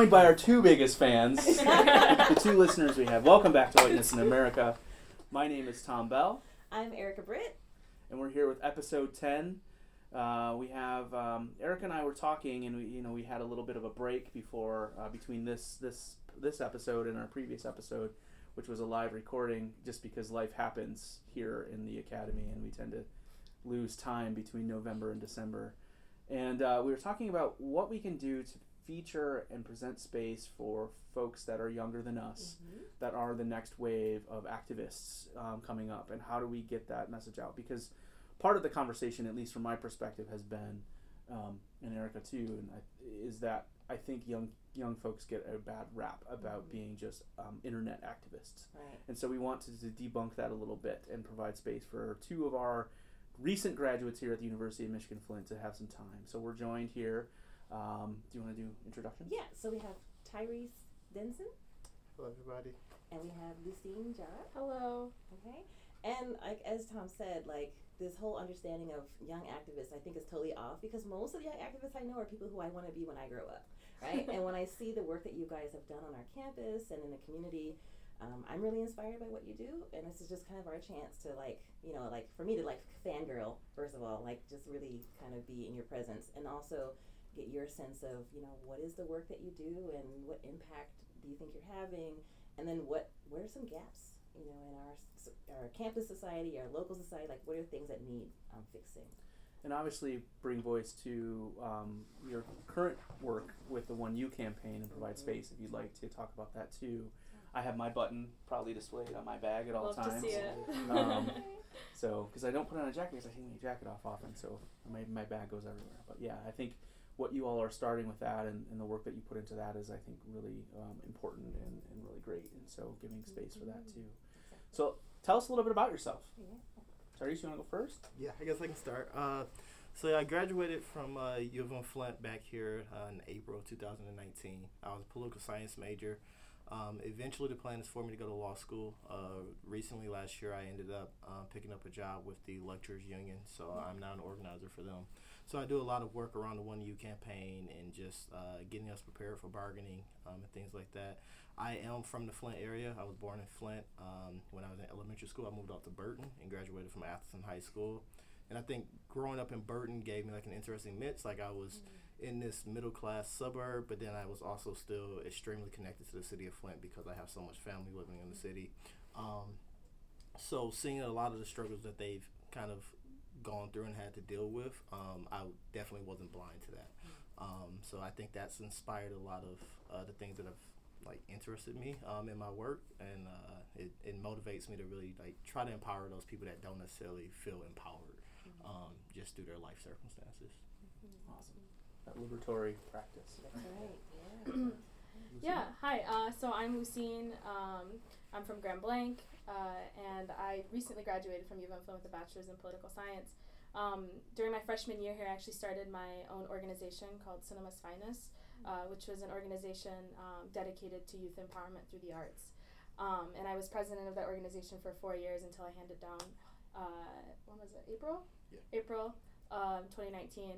joined by our two biggest fans, the two listeners we have. Welcome back to Whiteness in America. My name is Tom Bell, I'm Erica Britt. and we're here with episode ten. Uh, we have um, Erica and I were talking, and we, you know, we had a little bit of a break before uh, between this this this episode and our previous episode, which was a live recording, just because life happens here in the academy, and we tend to lose time between November and December. And uh, we were talking about what we can do to feature and present space for folks that are younger than us, that are the next wave of activists um, coming up, and how do we get that message out? Because part of the conversation, at least from my perspective, has been, um, and Erica too, and I, is that I think young young folks get a bad rap about being just um, internet activists. Right. And so we wanted to debunk that a little bit and provide space for two of our recent graduates here at the University of Michigan Flint to have some time. So we're joined here. Um, do you want to do introductions? Yeah. So we have Tyrese Denson, Hello, everybody. and we have Lucine Jara. Hello. Okay. And like as Tom said, like this whole understanding of young activists, I think is totally off because most of the young activists I know are people who I want to be when I grow up, right? and when I see the work that you guys have done on our campus and in the community, um, I'm really inspired by what you do, and this is just kind of our chance to like, you know, like for me to like fangirl first of all, like just really kind of be in your presence, and also get your sense of, you know, what is the work that you do and what impact do you think you're having, and then what what are some gaps you know in our our campus society our local society like what are things that need um, fixing And obviously bring voice to um, your current work with the One U campaign and provide space if you'd like to talk about that too. I have my button probably displayed on my bag at all Love to times. see it. Um, So, because I don't put on a jacket because I take my jacket off often, so my, my bag goes everywhere. But yeah, I think what you all are starting with that and, and the work that you put into that is, I think, really um, important and, and really great. And so, giving space for that too. So, tell us a little bit about yourself. Yeah. Tyrese, you want to go first? Yeah, I guess I can start. Uh, so yeah, I graduated from uh, U of M Flint back here uh, in April of 2019. I was a political science major. Um, eventually, the plan is for me to go to law school. Uh, recently, last year, I ended up uh, picking up a job with the Lecturers Union, so I'm now an organizer for them. So I do a lot of work around the One U campaign and just uh, getting us prepared for bargaining um, and things like that. I am from the Flint area. I was born in Flint. Um, when I was in elementary school, I moved out to Burton and graduated from Atherton High School. And I think growing up in Burton gave me like an interesting mix. Like I was in this middle class suburb, but then I was also still extremely connected to the city of Flint because I have so much family living in the city. Um, so seeing a lot of the struggles that they've kind of gone through and had to deal with, um, I definitely wasn't blind to that. Um, so I think that's inspired a lot of uh, the things that have like interested me um, in my work, and uh, it, it motivates me to really like try to empower those people that don't necessarily feel empowered um, just through their life circumstances. Awesome. That liberatory practice. that's right yeah Yeah, hi. Uh, so I'm Lucine. I'm from Grand Blanc, uh, and I recently graduated from U of M Flint with a bachelor's in political science. Um, during my freshman year here, I actually started my own organization called Cinema's Finest, uh, which was an organization um, dedicated to youth empowerment through the arts. Um, and I was president of that organization for four years until I handed down. Uh, when was it? April. Yeah. April, um, 2019.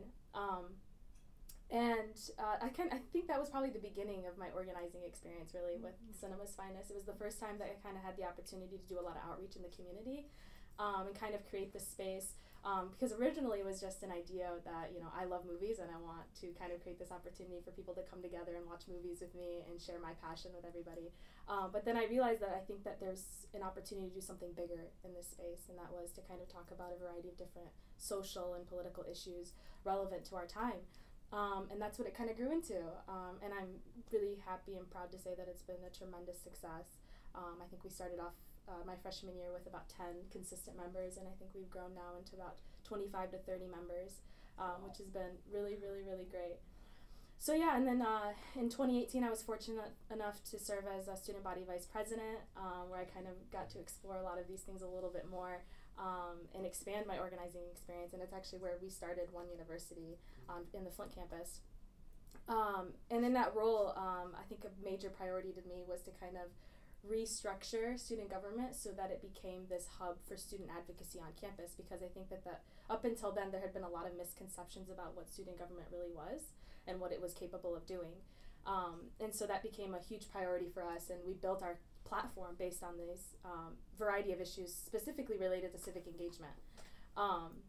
And uh, I kind I think that was probably the beginning of my organizing experience really with Cinema's Finest. It was the first time that I kind of had the opportunity to do a lot of outreach in the community um, and kind of create this space. Um, because originally it was just an idea that you know I love movies and I want to kind of create this opportunity for people to come together and watch movies with me and share my passion with everybody. Um, but then I realized that I think that there's an opportunity to do something bigger in this space, and that was to kind of talk about a variety of different social and political issues relevant to our time. Um, and that's what it kind of grew into. Um, and I'm really happy and proud to say that it's been a tremendous success. Um, I think we started off uh, my freshman year with about 10 consistent members, and I think we've grown now into about 25 to 30 members, um, which has been really, really, really great. So, yeah, and then uh, in 2018, I was fortunate enough to serve as a student body vice president, um, where I kind of got to explore a lot of these things a little bit more um, and expand my organizing experience. And it's actually where we started One University um, in the Flint campus. Um, and in that role, um, I think a major priority to me was to kind of restructure student government so that it became this hub for student advocacy on campus because I think that the, up until then there had been a lot of misconceptions about what student government really was and what it was capable of doing. Um, and so that became a huge priority for us, and we built our platform based on this um, variety of issues specifically related to civic engagement. Um,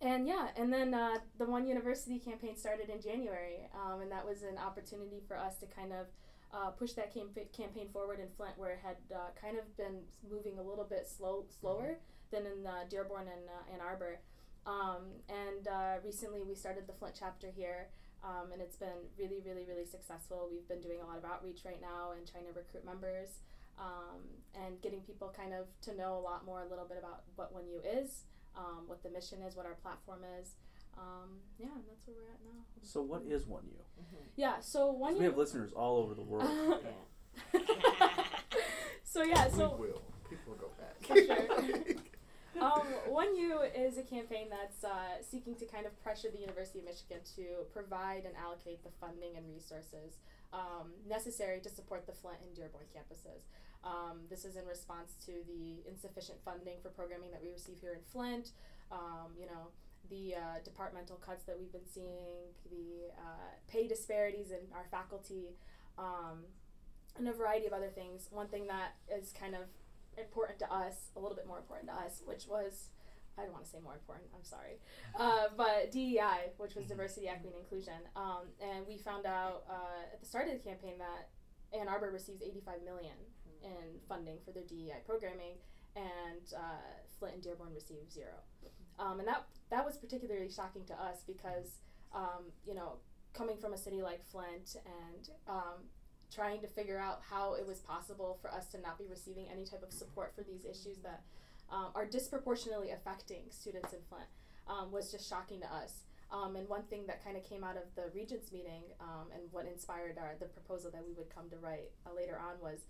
and yeah, and then uh, the One University campaign started in January, um, and that was an opportunity for us to kind of uh, push that cam- campaign forward in Flint, where it had uh, kind of been moving a little bit slow, slower than in uh, Dearborn and uh, Ann Arbor. Um, and uh, recently, we started the Flint chapter here, um, and it's been really, really, really successful. We've been doing a lot of outreach right now and trying to recruit members um, and getting people kind of to know a lot more, a little bit about what One U is, um, what the mission is, what our platform is. Um, yeah, and that's where we're at now. So, what is One U? Mm-hmm. Yeah, so One 'Cause U. We have listeners all over the world. So yeah, so we will. People will go back. For sure. Um, One U is a campaign that's uh, seeking to kind of pressure the University of Michigan to provide and allocate the funding and resources um, necessary to support the Flint and Dearborn campuses. Um, this is in response to the insufficient funding for programming that we receive here in Flint. Um, you know, the uh, departmental cuts that we've been seeing, the uh, pay disparities in our faculty, um, and a variety of other things. One thing that is kind of important to us, a little bit more important to us, which was, I don't want to say more important, I'm sorry, uh, but DEI, which was Mhm. diversity, equity, and inclusion. Um, and we found out uh, at the start of the campaign that Ann Arbor receives 85 million in funding for their DEI programming, and uh, Flint and Dearborn received zero. Um, and that that was particularly shocking to us because, um, you know, coming from a city like Flint and um, trying to figure out how it was possible for us to not be receiving any type of support for these issues that um, are disproportionately affecting students in Flint um, was just shocking to us. Um, and one thing that kind of came out of the regents meeting and what inspired our the proposal that we would come to write uh, later on was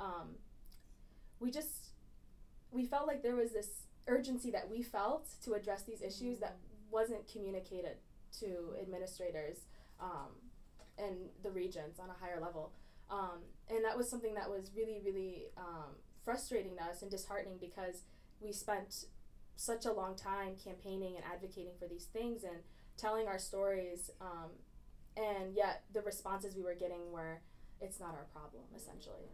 um, we just we felt like there was this urgency that we felt to address these issues that wasn't communicated to administrators um, and the regents on a higher level. Um, and that was something that was really, really um, frustrating to us and disheartening because we spent such a long time campaigning and advocating for these things and telling our stories. Um, and yet the responses we were getting were, it's not our problem, essentially.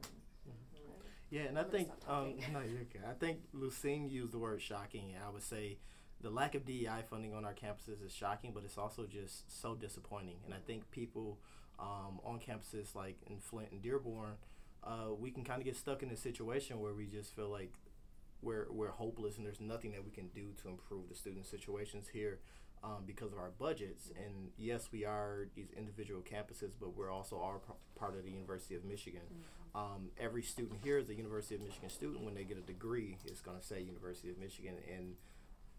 Yeah, and I think um, no, you're okay. I think Lucine used the word shocking, and I would say the lack of DEI funding on our campuses is shocking, but it's also just so disappointing. And I think people um, on campuses like in Flint and Dearborn, uh, we can kind of get stuck in a situation where we just feel like we're we're hopeless, and there's nothing that we can do to improve the student situations here. Um, because of our budgets, and yes, we are these individual campuses, but we're also all p- part of the University of Michigan. Um, every student here is a University of Michigan student. When they get a degree, it's going to say University of Michigan, and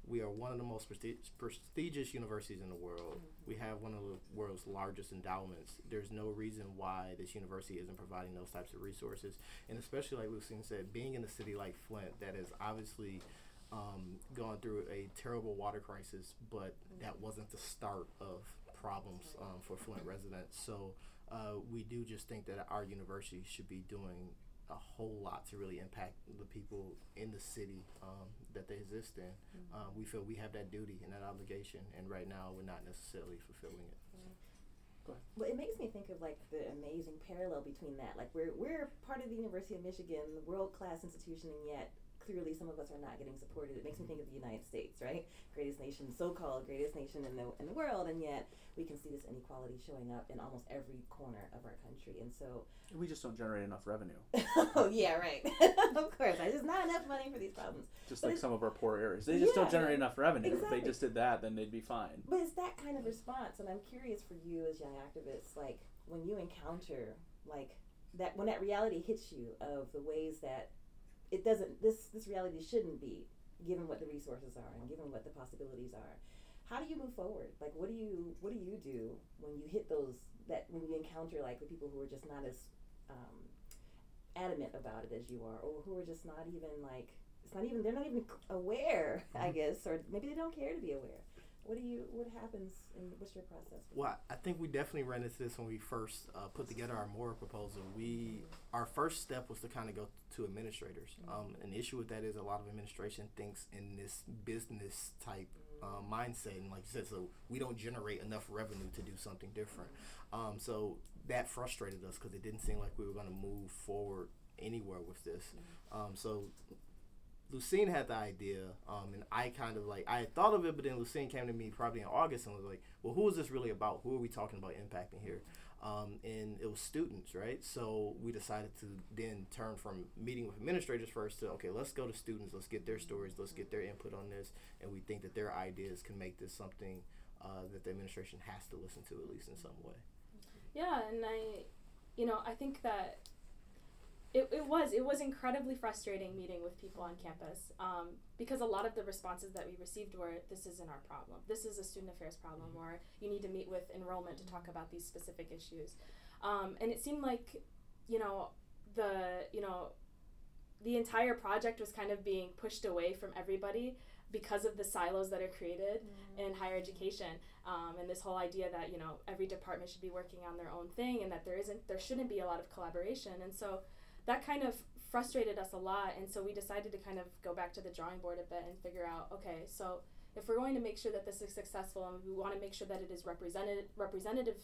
we are one of the most presti- prestigious universities in the world. We have one of the world's largest endowments. There's no reason why this university isn't providing those types of resources, and especially like Lucine said, being in a city like Flint that is obviously um, gone through a terrible water crisis, but that wasn't the start of problems um, for Flint residents. So uh, we do just think that our university should be doing a whole lot to really impact the people in the city um, that they exist in. Um, we feel we have that duty and that obligation, and right now we're not necessarily fulfilling it. Well, it makes me think of like the amazing parallel between that. Like we're we're part of the University of Michigan, the world class institution, and yet clearly some of us are not getting supported. It makes me think of the United States, right? Greatest nation, so called greatest nation in the in the world, and yet we can see this inequality showing up in almost every corner of our country. And so, We just don't generate enough revenue. oh yeah, right. of course, there's just not enough money for these problems. Just But like some of our poor areas. They just don't generate enough revenue. Exactly. If they just did that, then they'd be fine. But it's that kind of response, and I'm curious for you as young activists, like when you encounter like that when that reality hits you of the ways that it doesn't this this reality shouldn't be given what the resources are and given what the possibilities are. How do you move forward? Like what do you what do you do when you hit those that when you encounter like the people who are just not as um, adamant about it as you are, or who are just not even like it's not even they're not even aware, I guess, or maybe they don't care to be aware. What do you? What happens? And what's your process? Well, I think we definitely ran into this when we first uh, put together our MORA proposal. We our first step was to kind of go to administrators. Um, an issue with that is a lot of administration thinks in this business type uh, mindset, and like you said, so we don't generate enough revenue to do something different. Um, so that frustrated us because it didn't seem like we were going to move forward anywhere with this. Um, so Lucine had the idea, um, and I kind of like I had thought of it, but then Lucine came to me probably in August and was like, "Well, who is this really about? Who are we talking about impacting here?" Um, and it was students, right? So we decided to then turn from meeting with administrators first to okay, let's go to students, let's get their stories, let's get their input on this, and we think that their ideas can make this something uh, that the administration has to listen to at least in some way. Yeah, and I, you know, I think that it, it was it was incredibly frustrating meeting with people on campus um, because a lot of the responses that we received were this isn't our problem. This is a student affairs problem or you need to meet with enrollment to talk about these specific issues. Um, and it seemed like you know the you know the entire project was kind of being pushed away from everybody because of the silos that are created in higher education. Um, and this whole idea that you know every department should be working on their own thing and that there isn't there shouldn't be a lot of collaboration. And so that kind of frustrated us a lot and so we decided to kind of go back to the drawing board a bit and figure out okay so if we're going to make sure that this is successful and we want to make sure that it is represented representative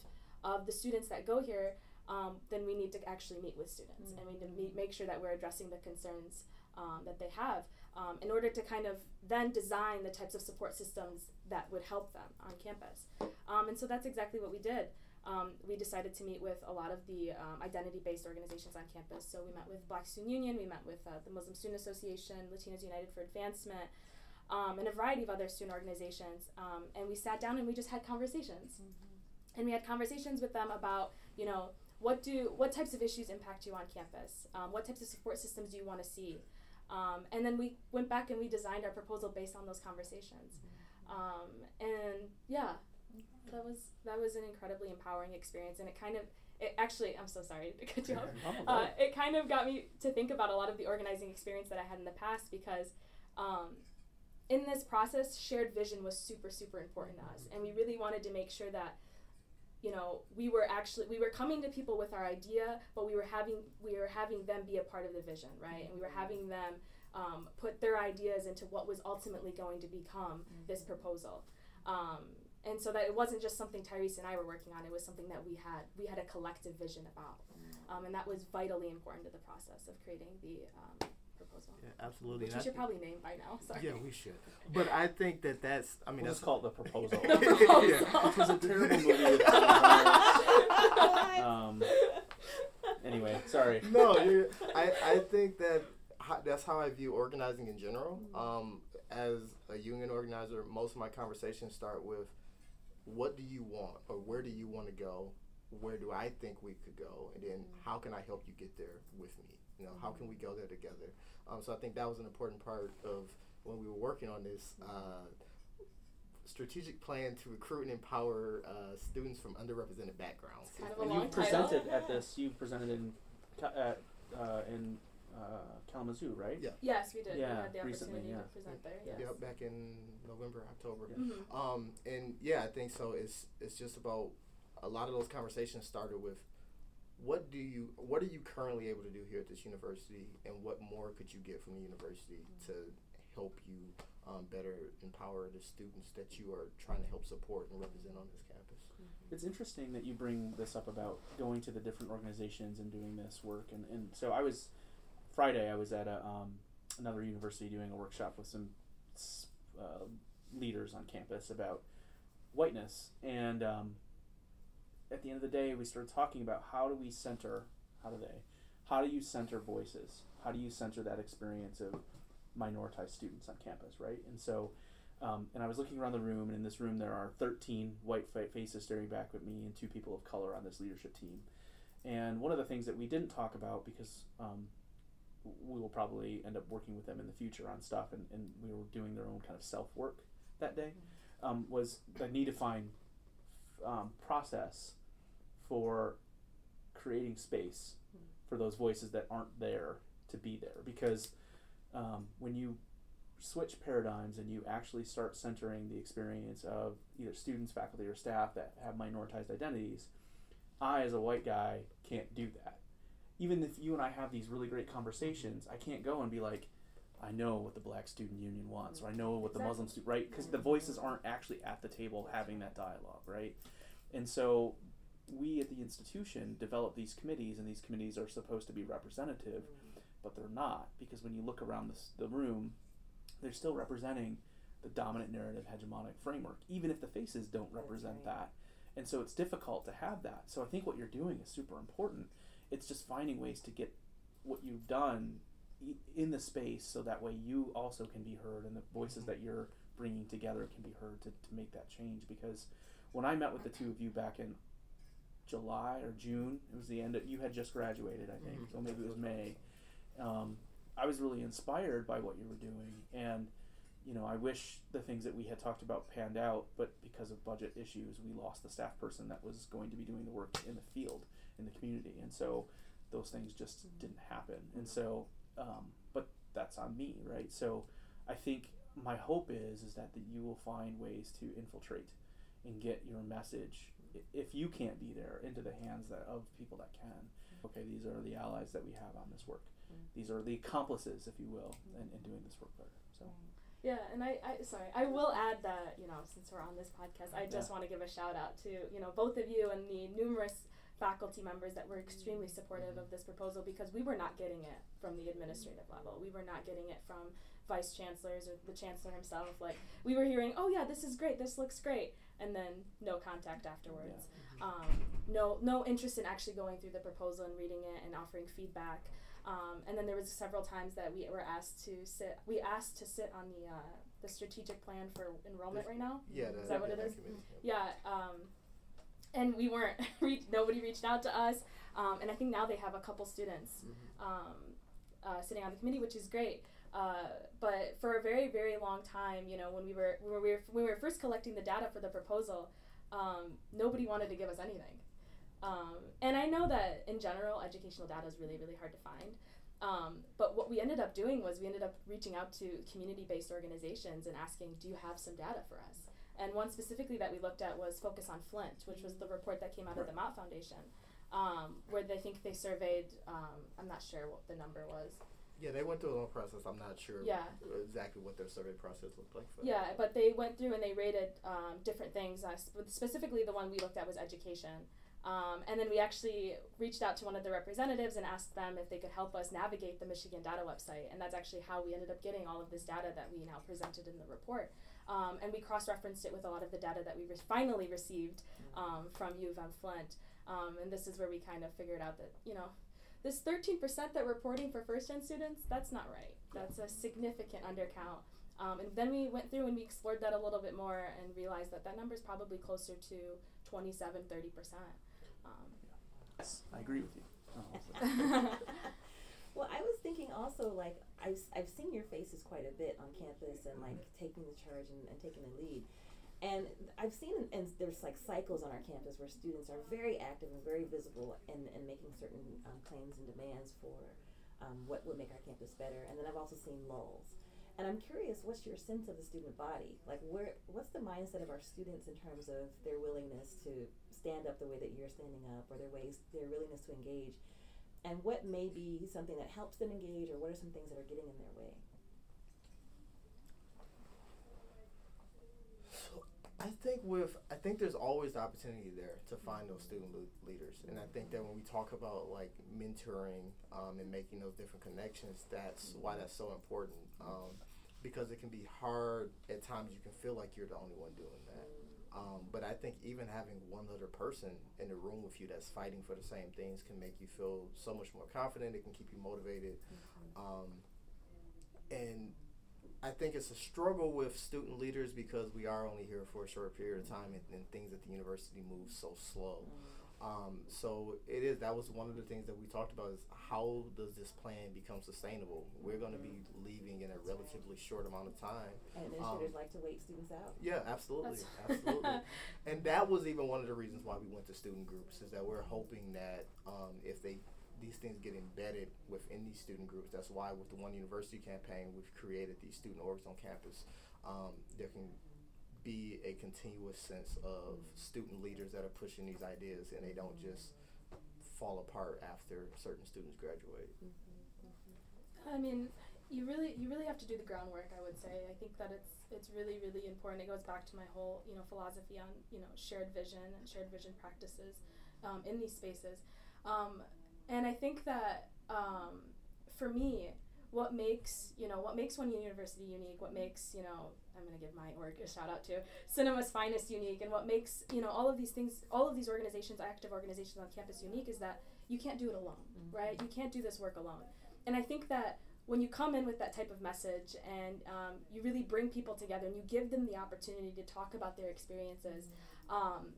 of the students that go here um, then we need to actually meet with students. And we need to meet, make sure that we're addressing the concerns um, that they have um, in order to kind of then design the types of support systems that would help them on campus. Um, and so that's exactly what we did um, we decided to meet with a lot of the um, identity-based organizations on campus. So we met with Black Student Union, we met with uh, the Muslim Student Association, Latinos United for Advancement, um, and a variety of other student organizations. Um, and we sat down and we just had conversations. And we had conversations with them about, you know, what do what types of issues impact you on campus? Um, what types of support systems do you want to see? Um, and then we went back and we designed our proposal based on those conversations. and yeah, that was that was an incredibly empowering experience, and it kind of it actually I'm so sorry to cut you off. Uh, it kind of got me to think about a lot of the organizing experience that I had in the past because um, in this process, shared vision was super super important to us, and we really wanted to make sure that you know we were actually we were coming to people with our idea, but we were having we were having them be a part of the vision, right? And we were having them um, put their ideas into what was ultimately going to become this proposal. Um, and so that it wasn't just something Tyrese and I were working on. It was something that we had we had a collective vision about, um, and that was vitally important to the process of creating the um, proposal. Yeah, absolutely. Which we should probably name by now. Sorry. Yeah, we should. But I think that that's. I mean, We'll that's just call the proposal. The proposal. Yeah. Which was a terrible movie um, anyway, sorry. no, I, I think that that's how I view organizing in general. Um, as a union organizer, most of my conversations start with, "What do you want, or where do you want to go? Where do I think we could go, and then how can I help you get there with me? You know, how can we go there together?" Um, so I think that was an important part of when we were working on this. Uh, strategic plan to recruit and empower uh, students from underrepresented backgrounds. Kind of a And long you title. presented at this. You presented in Ca- at uh, in uh, Kalamazoo, right? Yeah. Yes, we did. we Yeah, had the recently, opportunity yeah. to present there. Yes. Yep, back in November, October. Yeah. Mhm. Um, and yeah, I think so. It's it's just about a lot of those conversations started with what do you what are you currently able to do here at this university, and what more could you get from the university to help you um, better empower the students that you are trying to help support and represent on this campus. It's interesting that you bring this up about going to the different organizations and doing this work. And, and so I was Friday. I was at a, um, another university doing a workshop with some uh, leaders on campus about whiteness. And um, at the end of the day, we started talking about how do we center. How do they? How do you center voices? How do you center that experience of minoritized students on campus, right? And so, um, and I was looking around the room, and in this room there are 13 white faces staring back at me and two people of color on this leadership team. And one of the things that we didn't talk about because um, we will probably end up working with them in the future on stuff, and, and we were doing their own kind of self work that day, um, was the need to find um, process for creating space for those voices that aren't there to be there. Because um, when you switch paradigms and you actually start centering the experience of either students, faculty, or staff that have minoritized identities, I, as a white guy, can't do that. Even if you and I have these really great conversations, I can't go and be like, I know what the Black Student Union wants, or I know what the Muslim student, right? Because the voices aren't actually at the table having that dialogue, right? And so we at the institution develop these committees, and these committees are supposed to be representative, mm-hmm. but they're not because when you look around this, the room, they're still representing the dominant narrative hegemonic framework, even if the faces don't represent right. that. And so it's difficult to have that. So I think what you're doing is super important. It's just finding ways to get what you've done in the space so that way you also can be heard and the voices that you're bringing together can be heard to, to make that change. Because when I met with the two of you back in July or June, it was the end of, you had just graduated, I think, Mhm. so maybe it was May. Um, I was really inspired by what you were doing, and you know, I wish the things that we had talked about panned out, but because of budget issues, we lost the staff person that was going to be doing the work in the field, in the community, and so those things just didn't happen. And so, um, but that's on me, right? So, I think my hope is is that, that you will find ways to infiltrate and get your message, if you can't be there, into the hands that of people that can. Okay, these are the allies that we have on this work. These are the accomplices, if you will, in, in doing this work better. So. Yeah, and I, I sorry, I will add that you know since we're on this podcast, I just Yeah. want to give a shout out to you know both of you and the numerous faculty members that were extremely supportive of this proposal because we were not getting it from the administrative level. We were not getting it from vice chancellors or the chancellor himself. Like we were hearing, oh yeah, this is great, this looks great, and then no contact afterwards. Um, no, no interest in actually going through the proposal and reading it and offering feedback. Um, and then there was several times that we were asked to sit. We asked to sit on the uh, the strategic plan for enrollment right now. Yeah, Is that what it is? Yeah. Um, and we weren't. Re- nobody reached out to us. Um, and I think now they have a couple students Mhm. um, uh, sitting on the committee, which is great. Uh, but for a very, very long time, you know, when we were when we were when we were first collecting the data for the proposal, um, nobody wanted to give us anything. Um, and I know that in general, educational data is really, really hard to find. Um, but what we ended up doing was we ended up reaching out to community-based organizations and asking, "Do you have some data for us?" And one specifically that we looked at was Focus on Flint, which was the report that came out of the Mott Foundation, um, where they think they surveyed. Um, I'm not sure what the number was. Yeah, they went through a long process. I'm not sure Yeah. exactly what their survey process looked like. For Yeah, but they went through and they rated um, different things. Uh, sp- specifically, the one we looked at was education. Um, and then we actually reached out to one of the representatives and asked them if they could help us navigate the Michigan Data website. And that's actually how we ended up getting all of this data that we now presented in the report. Um, and we cross referenced it with a lot of the data that we re- finally received um, from U of M Flint. Um, and this is where we kind of figured out that, you know, this 13% that we're reporting for first gen students, that's not right. That's a significant undercount. Um, and then we went through and we explored that a little bit more and realized that that number is probably closer to 27, 30%. Um, Yes, I agree with you. Oh, Well, I was thinking also like I've I've seen your faces quite a bit on campus and like taking the charge and, and taking the lead, and I've seen and there's like cycles on our campus where students are very active and very visible and, and making certain um, claims and demands for um, what would make our campus better, and then I've also seen lulls. And I'm curious, what's your sense of the student body? Like, where, what's the mindset of our students in terms of their willingness to stand up the way that you're standing up, or their ways, their willingness to engage, and what may be something that helps them engage, or what are some things that are getting in their way? So I think with I think there's always the opportunity there to find those student le- leaders, and I think that when we talk about like mentoring um, and making those different connections, that's why that's so important. Um, because it can be hard at times. You can feel like you're the only one doing that. Um, but I think even having one other person in the room with you that's fighting for the same things can make you feel so much more confident. It can keep you motivated. Um, and I think it's a struggle with student leaders because we are only here for a short period of time and, and things at the university move so slow. Um, so it is that was one of the things that we talked about is how does this plan become sustainable? We're going to be leaving in a relatively short amount of time. And administrators like to wait students out. Yeah, absolutely, absolutely. And that was even one of the reasons why we went to student groups is that we're hoping that um, if they these things get embedded within these student groups. That's why with the One University campaign, we've created these student orgs on campus. Um, there can be a continuous sense of student leaders that are pushing these ideas, and they don't just fall apart after certain students graduate. I mean, you really you really have to do the groundwork. I would say. I think that it's it's really really important. It goes back to my whole you know philosophy on you know shared vision and shared vision practices um, in these spaces, um, and I think that um, for me, what makes you know what makes one university unique, what makes you know I'm gonna give my org a shout out to Cinema's Finest unique, and what makes you know all of these things, all of these organizations, active organizations on campus unique is that you can't do it alone, Mhm. right? You can't do this work alone, and I think that when you come in with that type of message and um, you really bring people together and you give them the opportunity to talk about their experiences, um,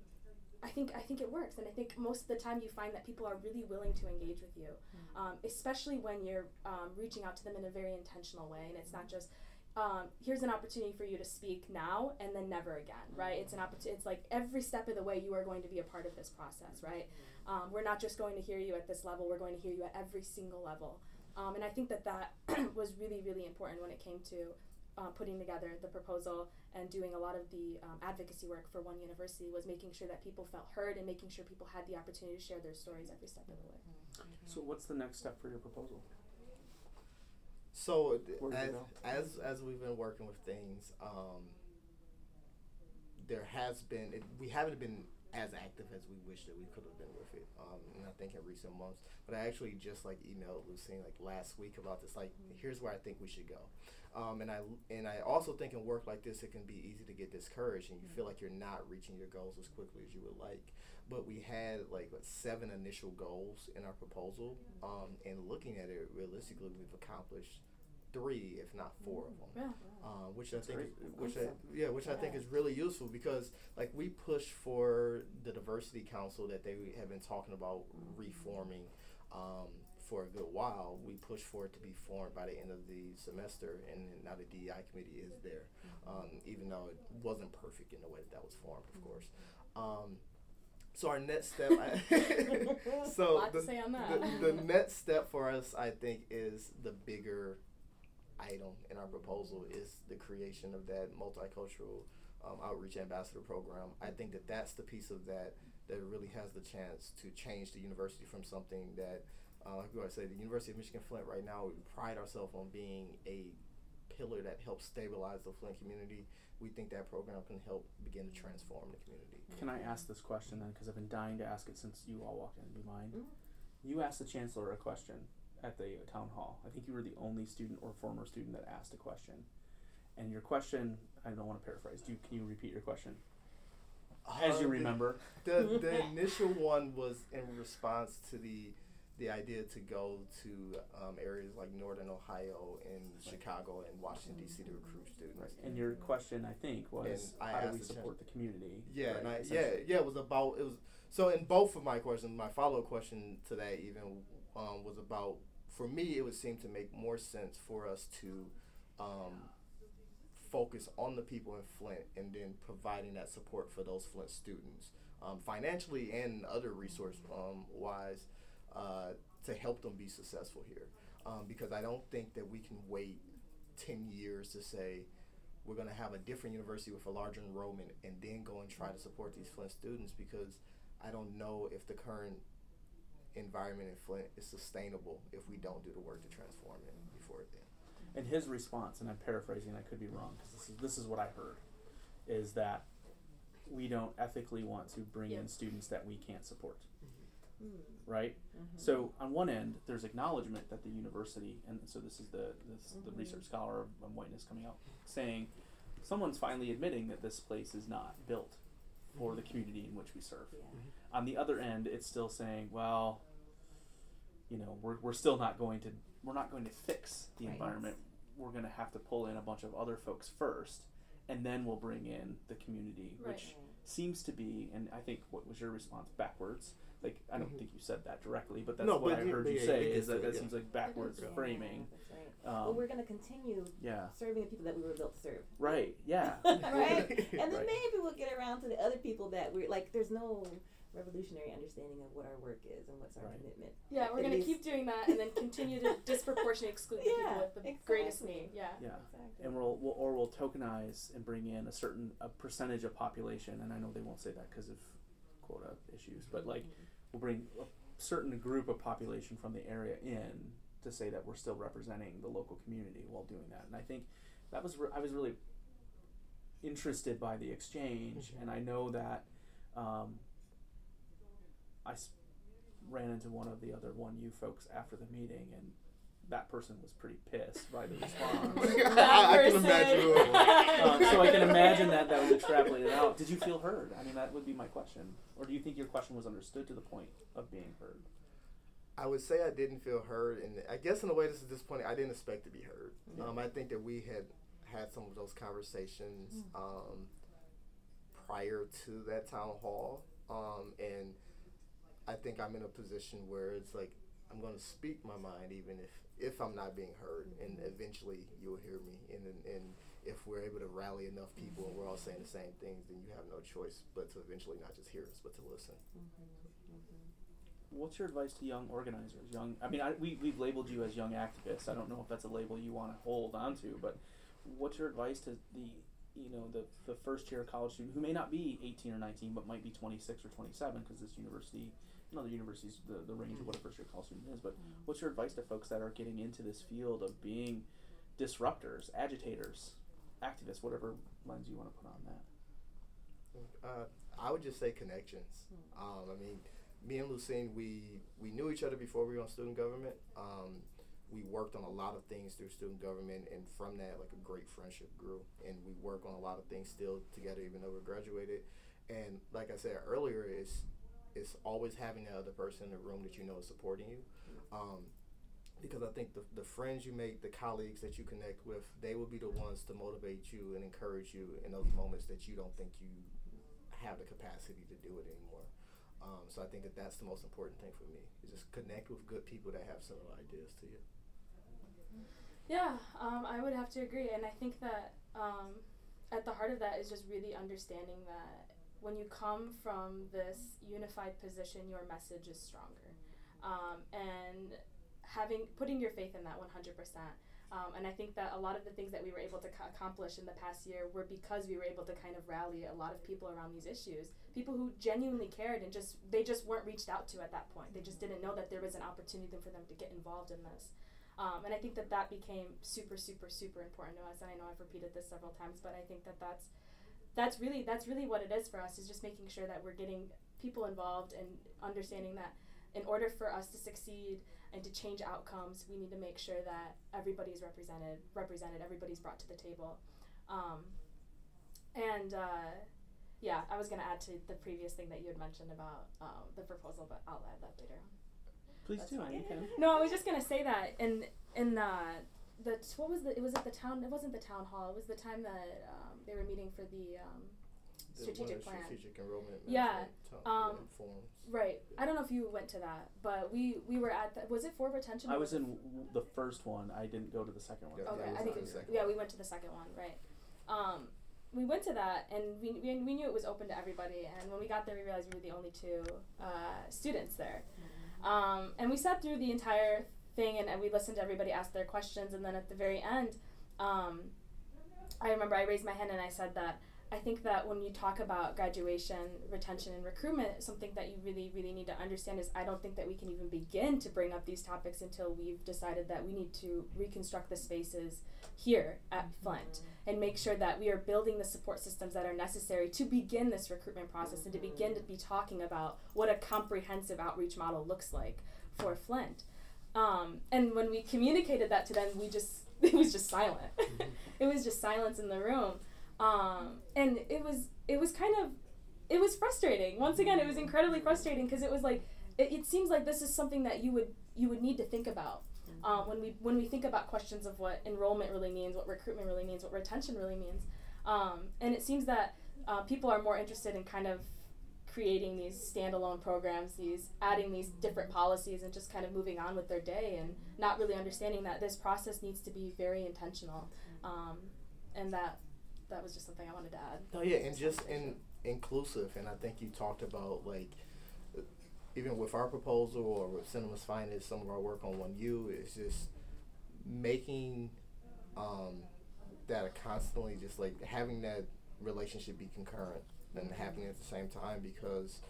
I think I think it works, and I think most of the time you find that people are really willing to engage with you, um, especially when you're um, reaching out to them in a very intentional way, and it's not just. Um, here's an opportunity for you to speak now and then never again, right? It's an opportunity. It's like every step of the way you are going to be a part of this process, right? Um, we're not just going to hear you at this level. We're going to hear you at every single level. Um, and I think that that was really, really important when it came to uh, putting together the proposal and doing a lot of the um, advocacy work for One University was making sure that people felt heard and making sure people had the opportunity to share their stories every step of the way. So what's the next step for your proposal? So Where does it as, as as we've been working with things, um, there has been it, we haven't been as active as we wish that we could have been with it. Um, and I think in recent months, but I actually just like emailed Lucine like last week about this. Like, here's where I think we should go. Um, and I and I also think in work like this, it can be easy to get discouraged and you feel like you're not reaching your goals as quickly as you would like. But we had like what, seven initial goals in our proposal, um, and looking at it realistically, we've accomplished three, if not four of them Yeah. uh, which I think, great. is, which I, yeah, which I think is really useful because like we push for the diversity council that they have been talking about reforming um, for a good while. We push for it to be formed by the end of the semester, and now the DEI committee is there, um, even though it wasn't perfect in the way that, that was formed, of course. Um, so our next step, I, so the, say on that. the, the next step for us, I think, is the bigger item in our proposal is the creation of that multicultural um, outreach ambassador program. I think that that's the piece of that that really has the chance to change the university from something that, uh, like I say, the University of Michigan Flint right now, we pride ourselves on being a pillar that helps stabilize the Flint community. We think that program can help begin to transform the community. Can I ask this question then? Because I've been dying to ask it since you all walked in. Do you mind? Mhm. You asked the chancellor a question at the uh, town hall. I think you were the only student or former student that asked a question. And your question, I don't want to paraphrase. Do you, can you repeat your question as Uh, you remember? the the initial one was in response to the the idea to go to um, areas like northern Ohio and Chicago and Washington D.C. to recruit students. Right. And your question, I think, was I how do we support the community? Yeah, right, and I, yeah, yeah. It was about it was so in both of my questions. My follow up question to that even um, was about for me. It would seem to make more sense for us to um, focus on the people in Flint and then providing that support for those Flint students um, financially and other resource um, wise uh, to help them be successful here. Um, because I don't think that we can wait ten years to say we're going to have a different university with a larger enrollment and then go and try to support these Flint students because I don't know if the current environment in Flint is sustainable if we don't do the work to transform it before then. And his response, and I'm paraphrasing, I could be wrong because this is this is what I heard, is that we don't ethically want to bring Yeah. in students that we can't support, Mm. right? Mhm. So on one end, there's acknowledgement that the university, and so this is the this, the Mhm. research scholar of, of whiteness coming out, saying someone's finally admitting that this place is not built for the community in which we serve. Yeah. Mm-hmm. On the other end, it's still saying, well, you know, we're, we're still not going to we're not going to fix the Right. environment. We're going to have to pull in a bunch of other folks first, and then we'll bring in the community, Right. which seems to be, and I think what was your response backwards. Like I don't Mhm. think you said that directly, but that's No, what but I you- heard you yeah, say you is that say that it, yeah. seems like backwards Yeah, framing. That's right. Um, well, we're going to continue yeah, serving the people that we were built to serve. right. Yeah, right? And then Right. maybe we'll get around to the other people that we're like. There's no revolutionary understanding of what our work is and what's our Right. commitment. Yeah, we're gonna keep doing that and then continue to disproportionately exclude the Yeah, people with the greatest need. Yeah. Yeah. Exactly. and we'll, we'll or we'll tokenize and bring in a certain a percentage of population and i know they won't say that because of quota issues but like we'll bring a certain group of population from the area in to say that we're still representing the local community while doing that. And i think that was re- i was really interested by the exchange and i know that um, i s- ran into one of the other one you folks after the meeting and that person was pretty pissed by the response I, I can imagine who it was. um, so I can imagine that that was extrapolated out. Did you feel heard? I mean, that would be my question. Or do you think your question was understood to the point of being heard? I would say I didn't feel heard, and I guess in a way this is disappointing. I didn't expect to be heard. Yeah. Um, I think that we had had some of those conversations um, prior to that town hall, um, and I think I'm in a position where it's like I'm going to speak my mind, even if if I'm not being heard, and mm-hmm. eventually you'll hear me. And and, and if we're able to rally enough people and we're all saying the same things, then you have no choice but to eventually not just hear us, but to listen. Mm-hmm. Mm-hmm. What's your advice to young organizers? Young, I mean, I, we we've labeled you as young activists. I don't know if that's a label you want to hold onto, but what's your advice to the you know the the first year college student who may not be 18 or 19 but might be 26 or 27 because this university you know the university's the, the range of what a first year college student is but what's your advice to folks that are getting into this field of being disruptors agitators activists whatever lens you want to put on that Uh, I would just say connections. Um, I mean, me and Lucine, we we knew each other before we were on student government. Um, we worked on a lot of things through student government, and from that, like a great friendship grew. And we work on a lot of things still together, even though we're graduated. And like I said earlier, it's it's always having that other person in the room that you know is supporting you. Um, because I think the, the friends you make, the colleagues that you connect with, they will be the ones to motivate you and encourage you in those moments that you don't think you have the capacity to do it anymore. Um, so I think that that's the most important thing for me is just connect with good people that have similar ideas to you. Yeah, um, I would have to agree, and I think that um, at the heart of that is just really understanding that when you come from this unified position, your message is stronger, um, and having putting your faith in that one hundred percent. Um, and I think that a lot of the things that we were able to co- accomplish in the past year were because we were able to kind of rally a lot of people around these issues. People who genuinely cared and just they just weren't reached out to at that point. They just didn't know that there was an opportunity for them to get involved in this. Um, and I think that that became super, super, super important to us. And I know I've repeated this several times, but I think that that's that's really that's really what it is for us is just making sure that we're getting people involved and understanding that in order for us to succeed and to change outcomes, we need to make sure that everybody's represented, represented, everybody's brought to the table. Um, and uh, yeah, I was gonna add to the previous thing that you had mentioned about um, the proposal, but I'll add that later on. please That's do fine. you can No, I was just gonna say that in in uh, the what was the it was at the town it wasn't the town hall it was the time that um, they were meeting for the um, The- Strategic one of the plan. Strategic enrollment. Yeah, management to- um, yeah, right. I don't know if you went to that, but we we were at the, was it for retention? i was in w- the first one i didn't go to the second one Yeah, Okay, that I think it, the second yeah, we went to the second one, right? Um, we went to that, and we, we we knew it was open to everybody. And when we got there, we realized we were the only two uh, students there. Um, and we sat through the entire thing, and, and we listened to everybody ask their questions. And then at the very end, um, I remember I raised my hand and I said that I think that when you talk about graduation, retention, and recruitment, something that you really, really need to understand is I don't think that we can even begin to bring up these topics until we've decided that we need to reconstruct the spaces here at Flint and make sure that we are building the support systems that are necessary to begin this recruitment process and to begin to be talking about what a comprehensive outreach model looks like for Flint. Um, and when we communicated that to them, we just it was just silent. it was just silence in the room, um, and it was it was kind of it was frustrating. Once again, it was incredibly frustrating because it was like it, it seems like this is something that you would you would need to think about um, when we when we think about questions of what enrollment really means, what recruitment really means, what retention really means, um, and it seems that uh, people are more interested in kind of creating these standalone programs, these adding these different policies, and just kind of moving on with their day, and not really understanding that this process needs to be very intentional, um, and that that was just something I wanted to add. No, yeah, and just in inclusive, and I think you talked about like even with our proposal or with Cinema's Finest, some of our work on One U is just making um, that a constantly just like having that relationship be concurrent and happening at the same time because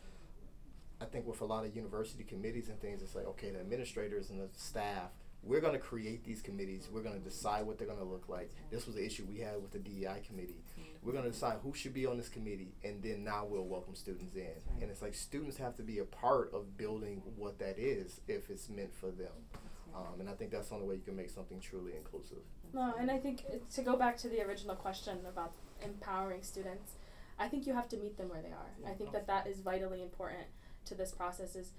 I think with a lot of university committees and things, it's like okay, the administrators and the staff we're going to create these committees. We're going to decide what they're going to look like. This was the issue we had with the DEI committee. We're going to decide who should be on this committee, and then now we'll welcome students in. And it's like students have to be a part of building what that is if it's meant for them. Um, and I think that's the only way you can make something truly inclusive. No, and I think to go back to the original question about empowering students, I think you have to meet them where they are. I think that that is vitally important to this process. Is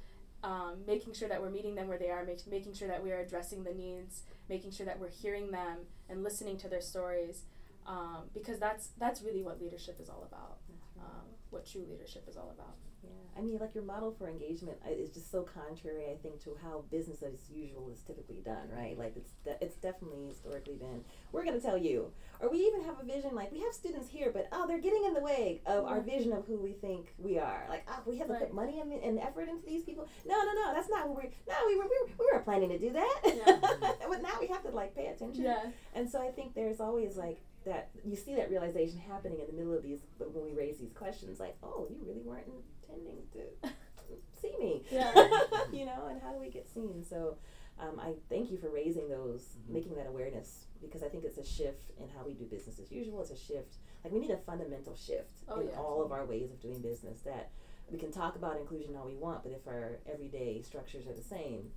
um, making sure that we're meeting them where they are, make, making sure that we are addressing the needs, making sure that we're hearing them and listening to their stories, um, because that's that's really what leadership is all about. Um, what true leadership is all about. Yeah, I mean, like your model for engagement uh, is just so contrary, I think, to how business as usual is typically done, right? Like it's de- it's definitely historically been. We're going to tell you, or we even have a vision. Like we have students here, but oh, they're getting in the way of our vision of who we think we are. Like oh, we have to Right. put money and, and effort into these people. No, no, no, that's not what we're. No, we were we were, we weren't planning to do that. Yeah. but now we have to like pay attention. Yeah. And so I think there's always like that you see that realization happening in the middle of these when we raise these questions like, oh, you really weren't intending to see me. Yeah. you know, and how do we get seen? So um, I thank you for raising those, making that awareness because I think it's a shift in how we do business as usual. It's a shift. Like we need a fundamental shift Oh, in yeah. all of our ways of doing business that we can talk about inclusion all we want, but if our everyday structures are the same,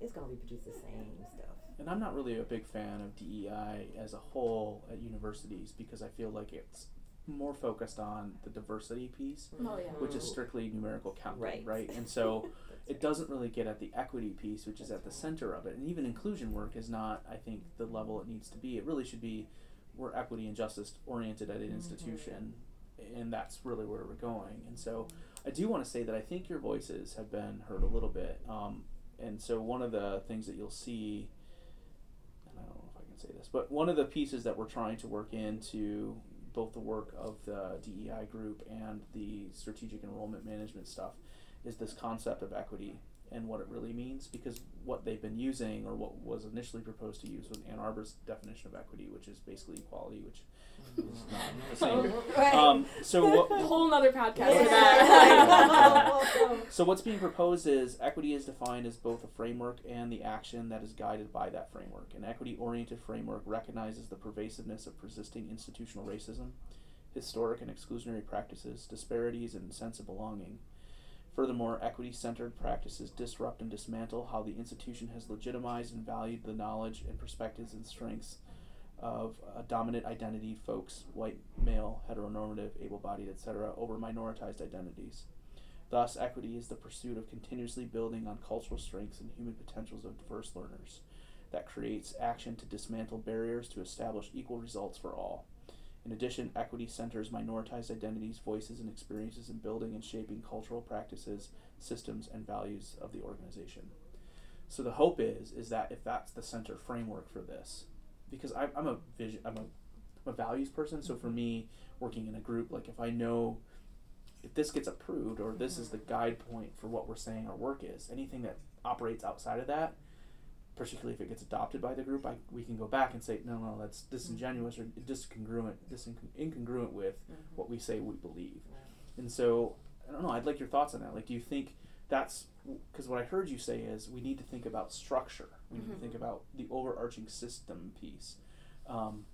it's going to reproduce the same stuff. And I'm not really a big fan of DEI as a whole at universities because I feel like it's more focused on the diversity piece, Oh yeah. which is strictly numerical counting, Right. right? And so That's it doesn't really get at the equity piece, which is at the center of it. And even inclusion work is not, I think, the level it needs to be. It really should be we're equity and justice oriented at an institution, and that's really where we're going. And so I do want to say that I think your voices have been heard a little bit. Um, and so one of the things that you'll see, and I don't know if I can say this, but one of the pieces that we're trying to work into both the work of the DEI group and the strategic enrollment management stuff is this concept of equity and what it really means because what they've been using or what was initially proposed to use was Ann Arbor's definition of equity, which is basically equality, which is not the same. Right. Um, so what, A whole nother podcast Yeah. for that. So what's being proposed is equity is defined as both a framework and the action that is guided by that framework. An equity-oriented framework recognizes the pervasiveness of persisting institutional racism, historic and exclusionary practices, disparities, and sense of belonging. Furthermore, equity-centered practices disrupt and dismantle how the institution has legitimized and valued the knowledge and perspectives and strengths of a dominant identity folks, white, male, heteronormative, able-bodied, etc., over minoritized identities. Thus, equity is the pursuit of continuously building on cultural strengths and human potentials of diverse learners that creates action to dismantle barriers to establish equal results for all. In addition, equity centers minoritized identities, voices, and experiences in building and shaping cultural practices, systems, and values of the organization. So the hope is is that if that's the center framework for this, because I, I'm a vision, I'm a, I'm a values person. So for mm-hmm. me, working in a group, like if I know if this gets approved or this is the mm-hmm. guide point for what we're saying our work is, anything that operates outside of that, particularly if it gets adopted by the group, I, we can go back and say, no, no, that's disingenuous or discongruent, disincongruent incongruent with what we say we believe. And so, I don't know, I'd like your thoughts on that. Like, do you think that's because what I heard you say is we need to think about structure, we need Mhm. to think about the overarching system piece. Um,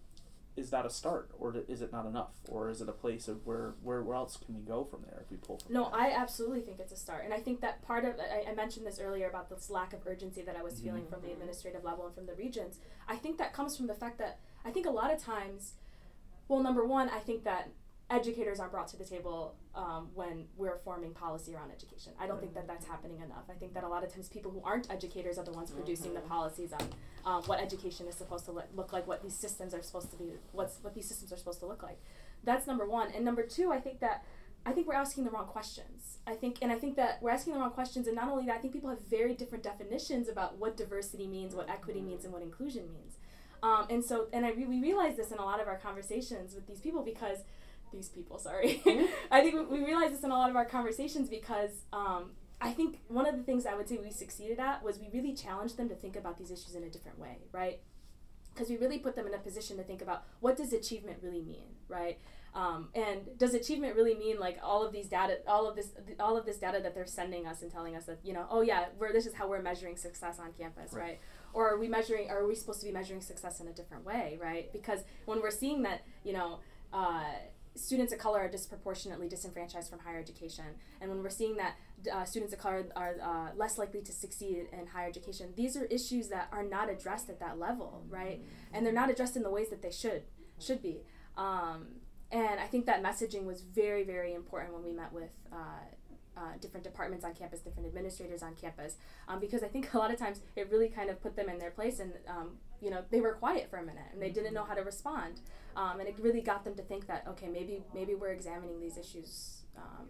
is that a start, or is it not enough, or is it a place of where where, where else can we go from there if we pull from No, that? I absolutely think it's a start. And I think that part of, I, I mentioned this earlier about this lack of urgency that I was feeling from the administrative level and from the regents. I think that comes from the fact that I think a lot of times, well, number one, I think that educators aren't brought to the table um, when we're forming policy around education. I don't think that that's happening enough. I think that a lot of times people who aren't educators are the ones producing the policies on um, what education is supposed to look, look like, what these systems are supposed to be, what's what these systems are supposed to look like. That's number one. And number two, I think that I think we're asking the wrong questions. I think, and I think that we're asking the wrong questions. And not only that, I think people have very different definitions about what diversity means, what equity means, and what inclusion means. Um, and so, and I re- we realize this in a lot of our conversations with these people because these people, sorry, I think we, we realize this in a lot of our conversations because um, I think one of the things I would say we succeeded at was we really challenged them to think about these issues in a different way, right? Because we really put them in a position to think about what does achievement really mean, right? Um, and does achievement really mean like all of these data, all of this, all of this data that they're sending us and telling us that you know, oh yeah, we're this is how we're measuring success on campus, right? right? Or are we measuring? Are we supposed to be measuring success in a different way, right? Because when we're seeing that, you know. Uh, students of color are disproportionately disenfranchised from higher education. And when we're seeing that uh, students of color are uh, less likely to succeed in higher education, these are issues that are not addressed at that level, right? And they're not addressed in the ways that they should should be. Um, and I think that messaging was very, very important when we met with uh, uh, different departments on campus, different administrators on campus, um, because I think a lot of times it really kind of put them in their place, and um, you know they were quiet for a minute and they didn't know how to respond, um, and it really got them to think that okay, maybe maybe we're examining these issues um,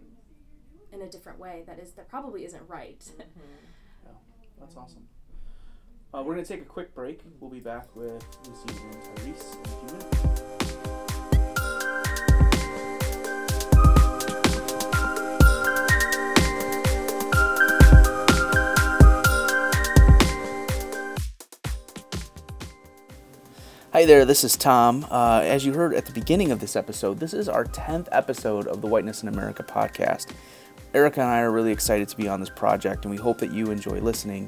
in a different way that is that probably isn't right. Mm-hmm. yeah, that's awesome. Uh, we're gonna take a quick break. We'll be back with Lucy and Tyrese in a few minutes. Hi there, this is Tom. Uh, as you heard at the beginning of this episode, this is our 10th episode of the Whiteness in America podcast. Erica and I are really excited to be on this project, and we hope that you enjoy listening.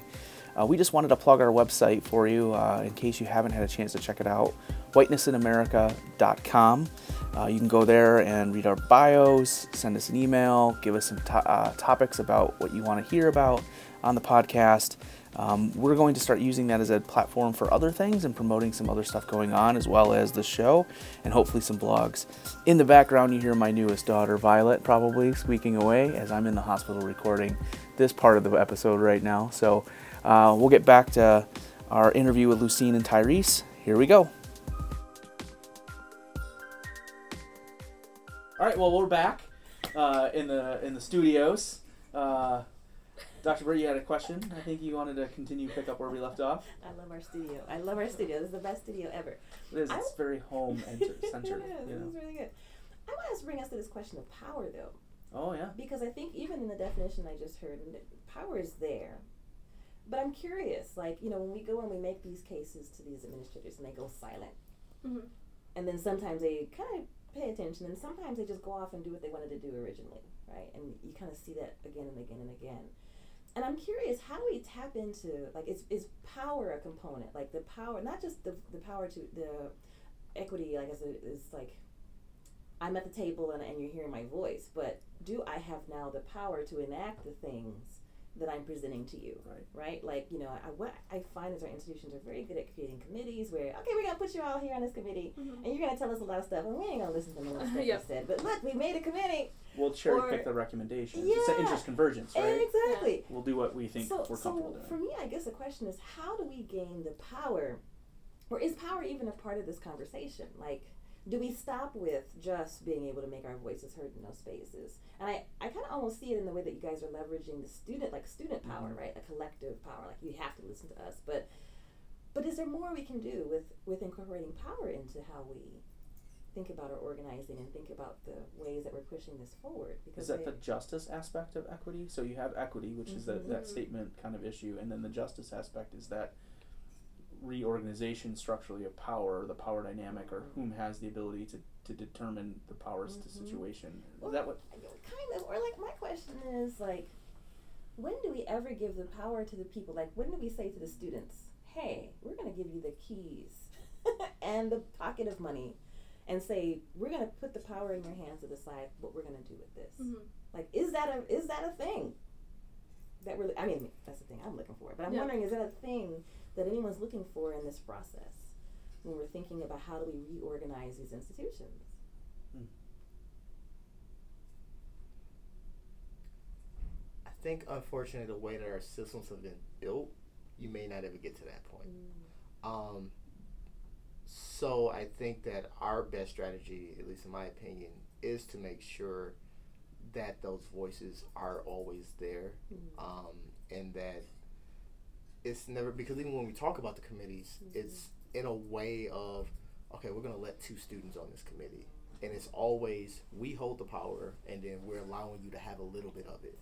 Uh, we just wanted to plug our website for you uh, in case you haven't had a chance to check it out whitenessinamerica.com. Uh, you can go there and read our bios, send us an email, give us some to- uh, topics about what you want to hear about on the podcast. Um, we're going to start using that as a platform for other things and promoting some other stuff going on, as well as the show and hopefully some blogs. In the background, you hear my newest daughter, Violet, probably squeaking away as I'm in the hospital recording this part of the episode right now. So uh, we'll get back to our interview with Lucine and Tyrese. Here we go. All right, well, we're back uh, in the in the studios. Uh, Dr. Burt, you had a question. I think you wanted to continue pick up where we left off. I love our studio. I love our studio. This is the best studio ever. It is. It's very home centered. it is. You know? This is really good. I want to bring us to this question of power, though. Oh yeah. Because I think even in the definition I just heard, power is there. But I'm curious, like you know, when we go and we make these cases to these administrators and they go silent, mm-hmm. and then sometimes they kind of pay attention, and sometimes they just go off and do what they wanted to do originally, right? And you kind of see that again and again and again and I'm curious, how do we tap into like is is power a component? Like the power, not just the the power to the equity, like as is like I'm at the table and, and you're hearing my voice, but do I have now the power to enact the things that I'm presenting to you, right? Right? Like you know, I, what I find is our institutions are very good at creating committees where okay, we're gonna put you all here on this committee, mm-hmm. and you're gonna tell us a lot of stuff, and we ain't gonna listen to the stuff yep. you said. But look, we made a committee. We'll cherry or, pick the recommendations. Yeah, it's an interest convergence, right? Exactly. Yeah. We'll do what we think so, we're comfortable so doing. For me, I guess the question is, how do we gain the power, or is power even a part of this conversation? Like do we stop with just being able to make our voices heard in those spaces? And I, I kind of almost see it in the way that you guys are leveraging the student, like student power, mm-hmm. right? A collective power, like you have to listen to us. But, but is there more we can do with with incorporating power into how we think about our organizing and think about the ways that we're pushing this forward? Because is that the justice aspect of equity? So you have equity, which mm-hmm. is that that statement kind of issue, and then the justice aspect is that reorganization structurally of power, the power dynamic, or whom has the ability to, to determine the powers mm-hmm. to situation. Is well, that what? Kind of, or like my question is like, when do we ever give the power to the people? Like, when do we say to the students, "Hey, we're going to give you the keys and the pocket of money," and say, "We're going to put the power in your hands to decide what we're going to do with this." Mm-hmm. Like, is that a is that a thing? That really, I mean, that's the thing I'm looking for. But I'm yeah. wondering, is that a thing that anyone's looking for in this process when we're thinking about how do we reorganize these institutions. Hmm. I think, unfortunately, the way that our systems have been built, you may not ever get to that point. Mm. Um, so I think that our best strategy, at least in my opinion, is to make sure that those voices are always there, mm. um, and that it's never because even when we talk about the committees, mm-hmm. it's in a way of okay, we're going to let two students on this committee, and it's always we hold the power, and then we're allowing you to have a little bit of it.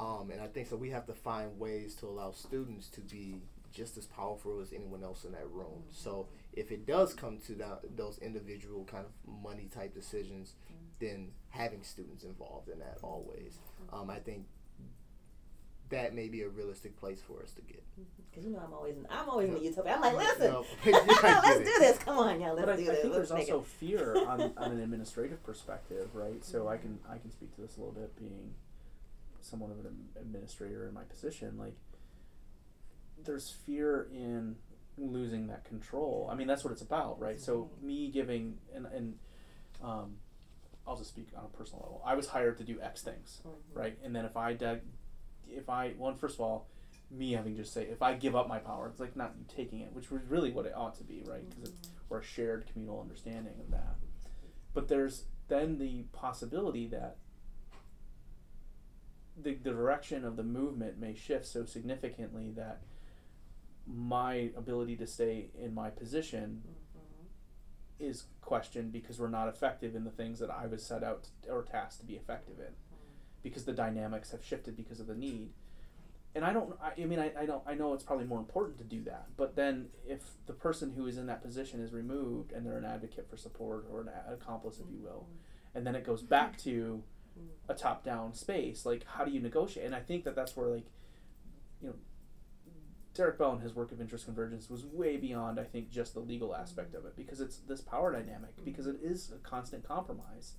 Um, and I think so. We have to find ways to allow students to be just as powerful as anyone else in that room. So if it does come to that, those individual kind of money type decisions, then having students involved in that always. Um, I think that may be a realistic place for us to get. Because you know I'm always in, I'm always in the utopia. I'm like, listen, No, yeah, let's do this. Come on, yeah, let's but I, do I this. think let's there's make also it. fear on, on an administrative perspective, right? So I can I can speak to this a little bit, being someone of an administrator in my position. Like, there's fear in losing that control. I mean, that's what it's about, right? So me giving and and um, I'll just speak on a personal level. I was hired to do X things, Mhm. right? And then if I dug, if I one first of all, me having just say if I give up my power, it's like not you taking it, which was really what it ought to be, right? Because it's or a shared communal understanding of that. But there's then the possibility that the, the direction of the movement may shift so significantly that my ability to stay in my position Mhm. is questioned because we're not effective in the things that I was set out to, or tasked to be effective in because the dynamics have shifted because of the need. And I don't, I, I mean, I, I don't, I know it's probably more important to do that. But then if the person who is in that position is removed and they're an advocate for support or an accomplice, if you will, and then it goes back to a top down space, like how do you negotiate? And I think that that's where, like, you know, Derek Bell and his work of interest convergence was way beyond, I think, just the legal aspect of it because it's this power dynamic, because it is a constant compromise.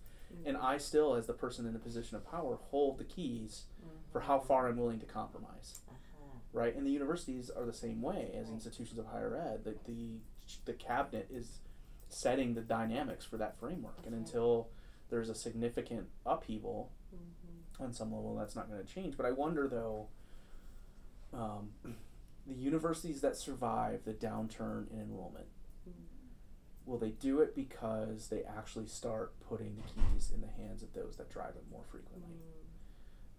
And I still, as the person in a position of power, hold the keys for how far I'm willing to compromise, Uh-huh. right? And the universities are the same way as institutions of higher ed. The, the, the cabinet is setting the dynamics for that framework. And until there's a significant upheaval on some level, that's not going to change. But I wonder, though, um, the universities that survive the downturn in enrollment, will they do it because they actually start putting the keys in the hands of those that drive it more frequently?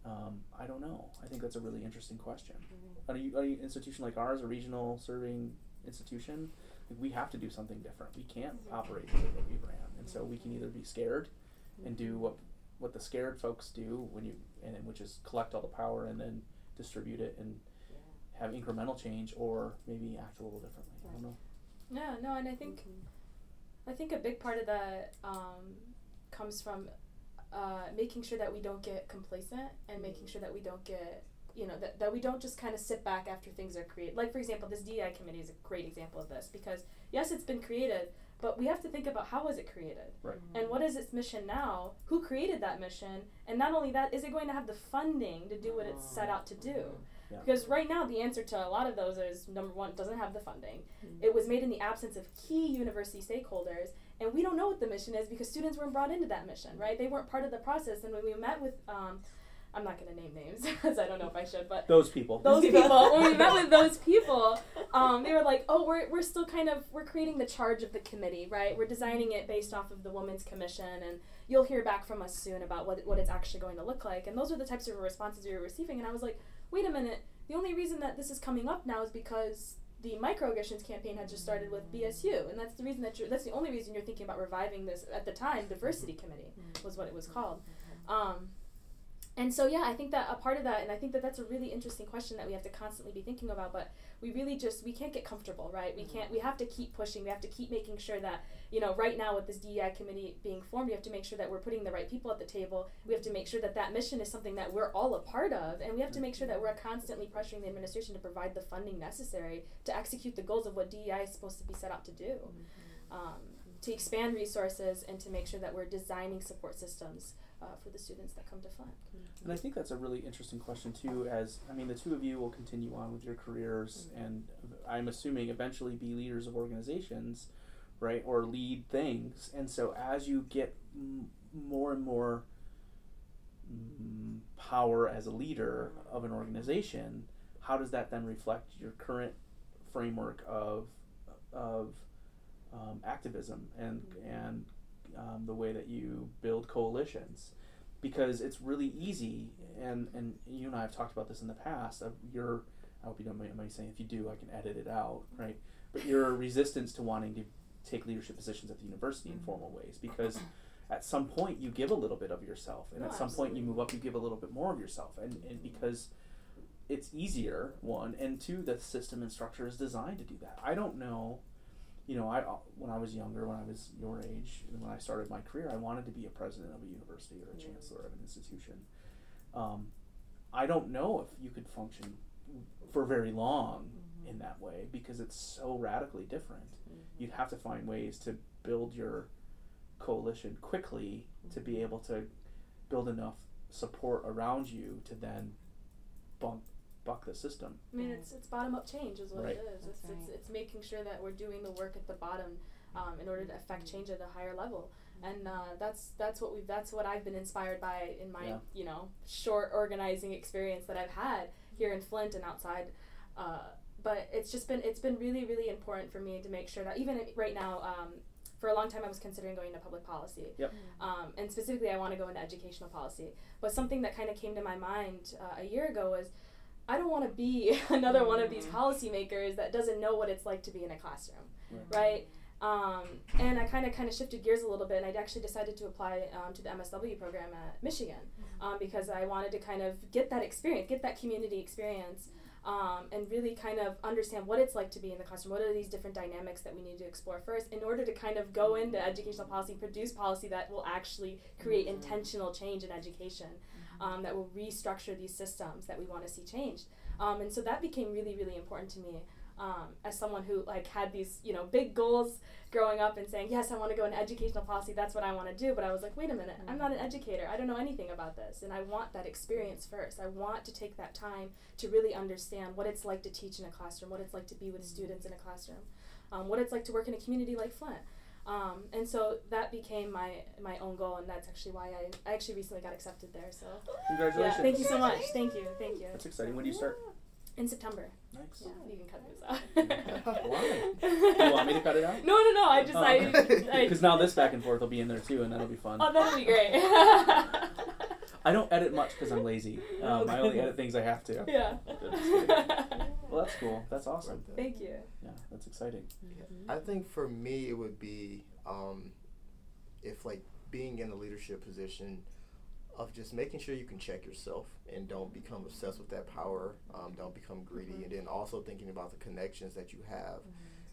Mm. Um, I don't know. I think that's a really interesting question. Are you, are you an institution like ours, a regional serving institution? Like, we have to do something different. We can't mm-hmm. operate the way that we ran, and so we can either be scared and do mm-hmm. what what the scared folks do when you and which is collect all the power and then distribute it and have incremental change, or maybe act a little differently. I don't know. Yeah, no, and I think mm-hmm. I think a big part of that um, comes from uh, making sure that we don't get complacent and making sure that we don't get you know that, that we don't just kind of sit back after things are created like for example this DEI committee is a great example of this because yes it's been created but we have to think about how was it created? Right. and what is its mission now? Who created that mission? And not only that is it going to have the funding to do what it's set out to do Yeah. because right now the answer to a lot of those is number one doesn't have the funding. It was made in the absence of key university stakeholders and we don't know what the mission is because students weren't brought into that mission right? They weren't part of the process and when we met with um, i'm not going to name names because i don't know if i should but Those people. those people. When we met with those people um, they were like oh we're, we're still kind of we're creating the charge of the committee right? We're designing it based off of the women's commission and you'll hear back from us soon about what, what it's actually going to look like and those are the types of responses we were receiving and i was like wait a minute the only reason that this is coming up now is because the microaggressions campaign had just started with bsu and that's the reason that you're that's the only reason you're thinking about reviving this at the time diversity committee was what it was called. Um, and so yeah i think that a part of that and i think that that's a really interesting question that we have to constantly be thinking about but we really just we can't get comfortable right? We can't we have to keep pushing. We have to keep making sure that you know right now with this dei committee being formed we have to make sure that we're putting the right people at the table. We have to make sure that that mission is something that we're all a part of and we have to make sure that we're constantly pressuring the administration to provide the funding necessary to execute the goals of what dei is supposed to be set out to do. Um, to expand resources and to make sure that we're designing support systems uh, for the students that come to Flint. And I think that's a really interesting question too. As I mean, the two of you will continue on with your careers, and I'm assuming eventually be leaders of organizations, right, or lead things. And so, as you get m- more and more mm, power as a leader of an organization, how does that then reflect your current framework of of um, activism and and um, the way that you build coalitions? because it's really easy and and you and I have talked about this in the past of your I hope you don't mind me saying if you do I can edit it out right? But your resistance to wanting to take leadership positions at the university in formal ways. Because at some point you give a little bit of yourself, and No, at some point you move up, you give a little bit more of yourself, and, and because it's easier one and two the system and structure is designed to do that. I don't know you know i when i was younger when i was your age and when i started my career i wanted to be a president of a university or a Yeah. chancellor of an institution um, i don't know if you could function for very long Mhm. in that way because it's so radically different Mhm. you'd have to find ways to build your coalition quickly to be able to build enough support around you to then bump buck the system. I mean, it's it's bottom up change is what Right. it is. It's, it's right. it's making sure that we're doing the work at the bottom um, in order to affect change at a higher level, and uh, that's that's what we've that's what I've been inspired by in my Yeah. you know short organizing experience that I've had here in Flint and outside. Uh, but it's just been it's been really really important for me to make sure that even right now. Um, for a long time, I was considering going into public policy, Yep. um, and specifically, I want to go into educational policy. But something that kind of came to my mind uh, a year ago was I don't want to be another one of these Mhm. policymakers that doesn't know what it's like to be in a classroom, Right. Um, and I kind of kind of shifted gears a little bit, and I actually decided to apply um, to the MSW program at Michigan um, because I wanted to kind of get that experience, get that community experience, um, and really kind of understand what it's like to be in the classroom. What are these different dynamics that we need to explore first in order to kind of go into educational policy, produce policy that will actually create intentional change in education, um, that will restructure these systems that we want to see changed. Um, and so that became really, really important to me. Um, as someone who like had these you know big goals growing up and saying yes I want to go into educational policy that's what I want to do but I was like wait a minute I'm not an educator I don't know anything about this and I want that experience first I want to take that time to really understand what it's like to teach in a classroom what it's like to be with students in a classroom um, what it's like to work in a community like Flint um, and so that became my my own goal and that's actually why I, I actually recently got accepted there so Congratulations. yeah thank you so much thank you thank you That's exciting. When do you start? in September Nice. yeah you can cut this out Why? You want me to cut it out? no no no I just Oh, I Because now this back and forth will be in there too, and that'll be fun. oh that'll be great I don't edit much because I'm lazy. Um, I only edit things I have to. yeah Well, that's cool. That's awesome. thank you Yeah, that's exciting. Mhm. I think for me, it would be um, if like being in a leadership position of just making sure you can check yourself and don't become obsessed with that power, um, don't become greedy, and then also thinking about the connections that you have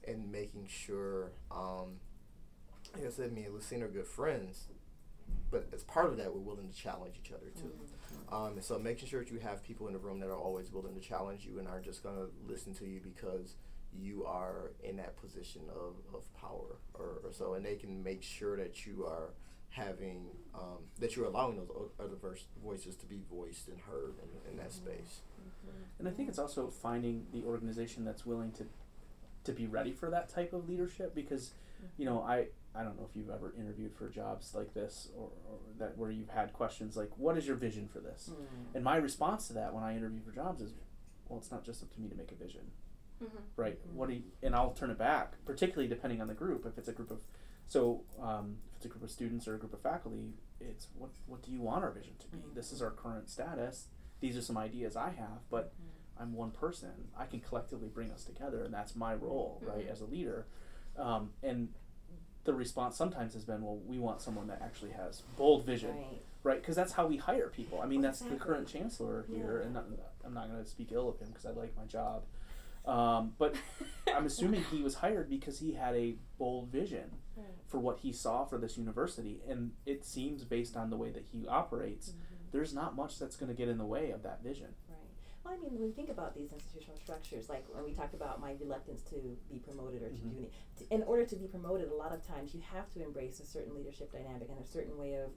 and making sure, um, like I said, me and Lucina are good friends, but as part of that, we're willing to challenge each other too. Um, and so making sure that you have people in the room that are always willing to challenge you and aren't just going to listen to you because you are in that position of, of power or, or so. And they can make sure that you are having, um, that you're allowing those other voices to be voiced and heard in, in that space. And I think it's also finding the organization that's willing to to be ready for that type of leadership because you know I I don't know if you've ever interviewed for jobs like this or, or that where you've had questions like what is your vision for this Mhm. and my response to that when I interview for jobs is well it's not just up to me to make a vision mm-hmm. right what do you, and I'll turn it back particularly depending on the group if it's a group of so um, if it's a group of students or a group of faculty it's what what do you want our vision to be Mhm. this is our current status these are some ideas I have but I'm one person. I can collectively bring us together, and that's my role, right, Mhm. as a leader. Um, and the response sometimes has been, well, we want someone that actually has bold vision, Right. right? Because that's how we hire people. I mean, that's the current chancellor here, Yeah. and not, I'm not going to speak ill of him because I like my job. Um, but I'm assuming he was hired because he had a bold vision Right. for what he saw for this university, and it seems based on the way that he operates, Mhm. there's not much that's going to get in the way of that vision. Right. Well, I mean, when we think about these institutional structures, like when we talked about my reluctance to be promoted or to Mhm. do any, to, in order to be promoted, a lot of times you have to embrace a certain leadership dynamic and a certain way of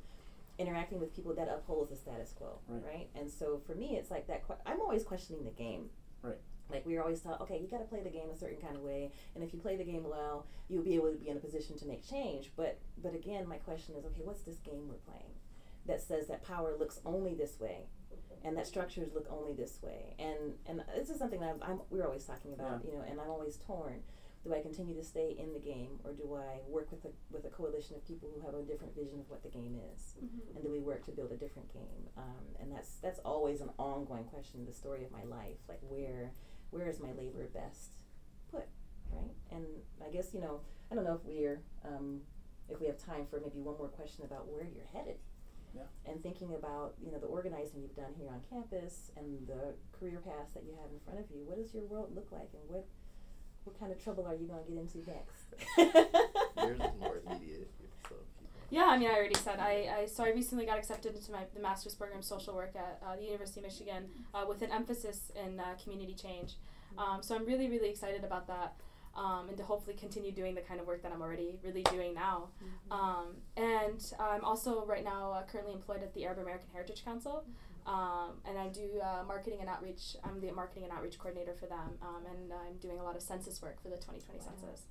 interacting with people that upholds the status quo, Right. And so for me, it's like that. que- I'm always questioning the game. Right. Like we were always taught, okay, you got to play the game a certain kind of way, and if you play the game well, you'll be able to be in a position to make change. But but again, my question is, okay, what's this game we're playing that says that power looks only this way, and that structures look only this way? And and this is something that I'm, I'm we're always talking about, you know, and I'm always torn. Do I continue to stay in the game, or do I work with a with a coalition of people who have a different vision of what the game is? Mhm. and do we work to build a different game? Um, and that's that's always an ongoing question. The story of my life, like where where is my labor best put, right? And I guess you know I don't know if we're um, if we have time for maybe one more question about where you're headed. Yeah. And thinking about you know the organizing you've done here on campus and the career paths that you have in front of you. What does your world look like, and what what kind of trouble are you going to get into next? Yours is more immediate. So keep going. Yeah, I mean, I already said I, I so I recently got accepted into my the master's program social work at uh, the University of Michigan uh, with an emphasis in uh, community change. Um, so I'm really really excited about that, um, and to hopefully continue doing the kind of work that I'm already really doing now. Um, and I'm also right now uh, currently employed at the Arab American Heritage Council, um, and I do uh, marketing and outreach. I'm the marketing and outreach coordinator for them, um, and I'm doing a lot of census work for the 2020 Wow. census.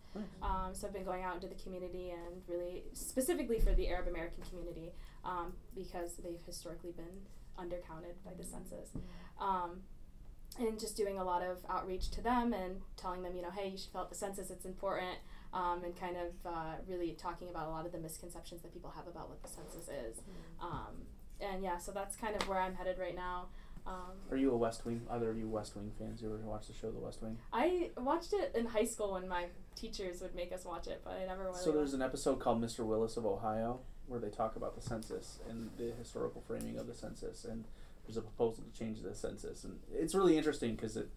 Um, so I've been going out into the community and really specifically for the Arab American community um, because they've historically been undercounted by the census. Um, and just doing a lot of outreach to them and telling them, you know, hey, you should fill out the census, it's important, um, and kind of uh, really talking about a lot of the misconceptions that people have about what the census is. Um, and yeah, so that's kind of where I'm headed right now. Um, Are you a West Wing? Either of you West Wing fans? You ever watch the show The West Wing? I watched it in high school when my teachers would make us watch it, but I never really So there's an episode called Mr. Willis of Ohio where they talk about the census and the historical framing of the census, and there's a proposal to change the census, and it's really interesting because it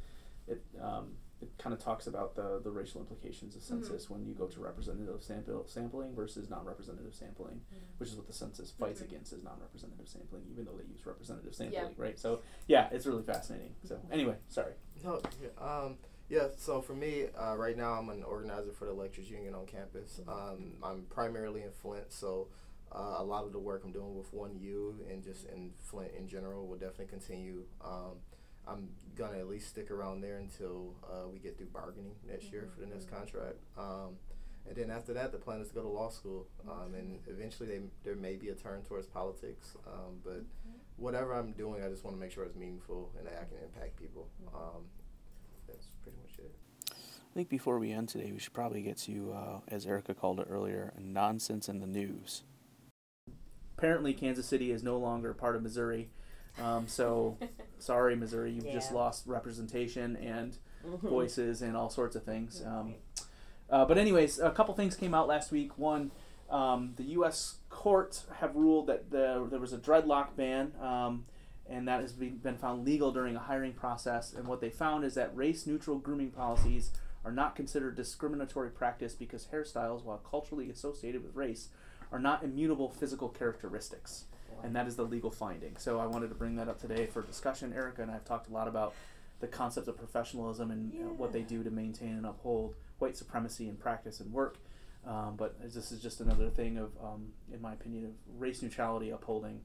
it um, it kind of talks about the the racial implications of Mhm. census when you go to representative sample sampling versus non-representative sampling, which is what the census fights Mhm. against is non-representative sampling, even though they use representative Yeah. sampling, right? So yeah, it's really fascinating. So anyway, sorry. No, yeah, um, yeah. So for me, uh, right now, I'm an organizer for the lecturers union on campus. Um, I'm primarily in Flint, so uh, a lot of the work I'm doing with One U and just in Flint in general will definitely continue. Um, I'm gonna at least stick around there until uh, we get through bargaining next year for the next contract. Um, and then after that, the plan is to go to law school, um, and eventually they, there may be a turn towards politics. Um, but whatever I'm doing, I just want to make sure it's meaningful and that I can impact people. Um, that's pretty much it. I think before we end today, we should probably get to, uh, as Erica called it earlier, nonsense in the news. Apparently, Kansas City is no longer part of Missouri. Um, so, sorry, Missouri, you've just lost representation and Mhm. voices and all sorts of things. Um, uh, but, anyways, a couple things came out last week. One, um, the U.S. court have ruled that the, there was a dreadlock ban, um, and that has been, been found legal during a hiring process. And what they found is that race neutral grooming policies are not considered discriminatory practice because hairstyles, while culturally associated with race, are not immutable physical characteristics. And that is the legal finding. So I wanted to bring that up today for discussion. Erica and I have talked a lot about the concept of professionalism and uh, what they do to maintain and uphold white supremacy in practice and work. Um, but this is just another thing of, um, in my opinion, of race neutrality upholding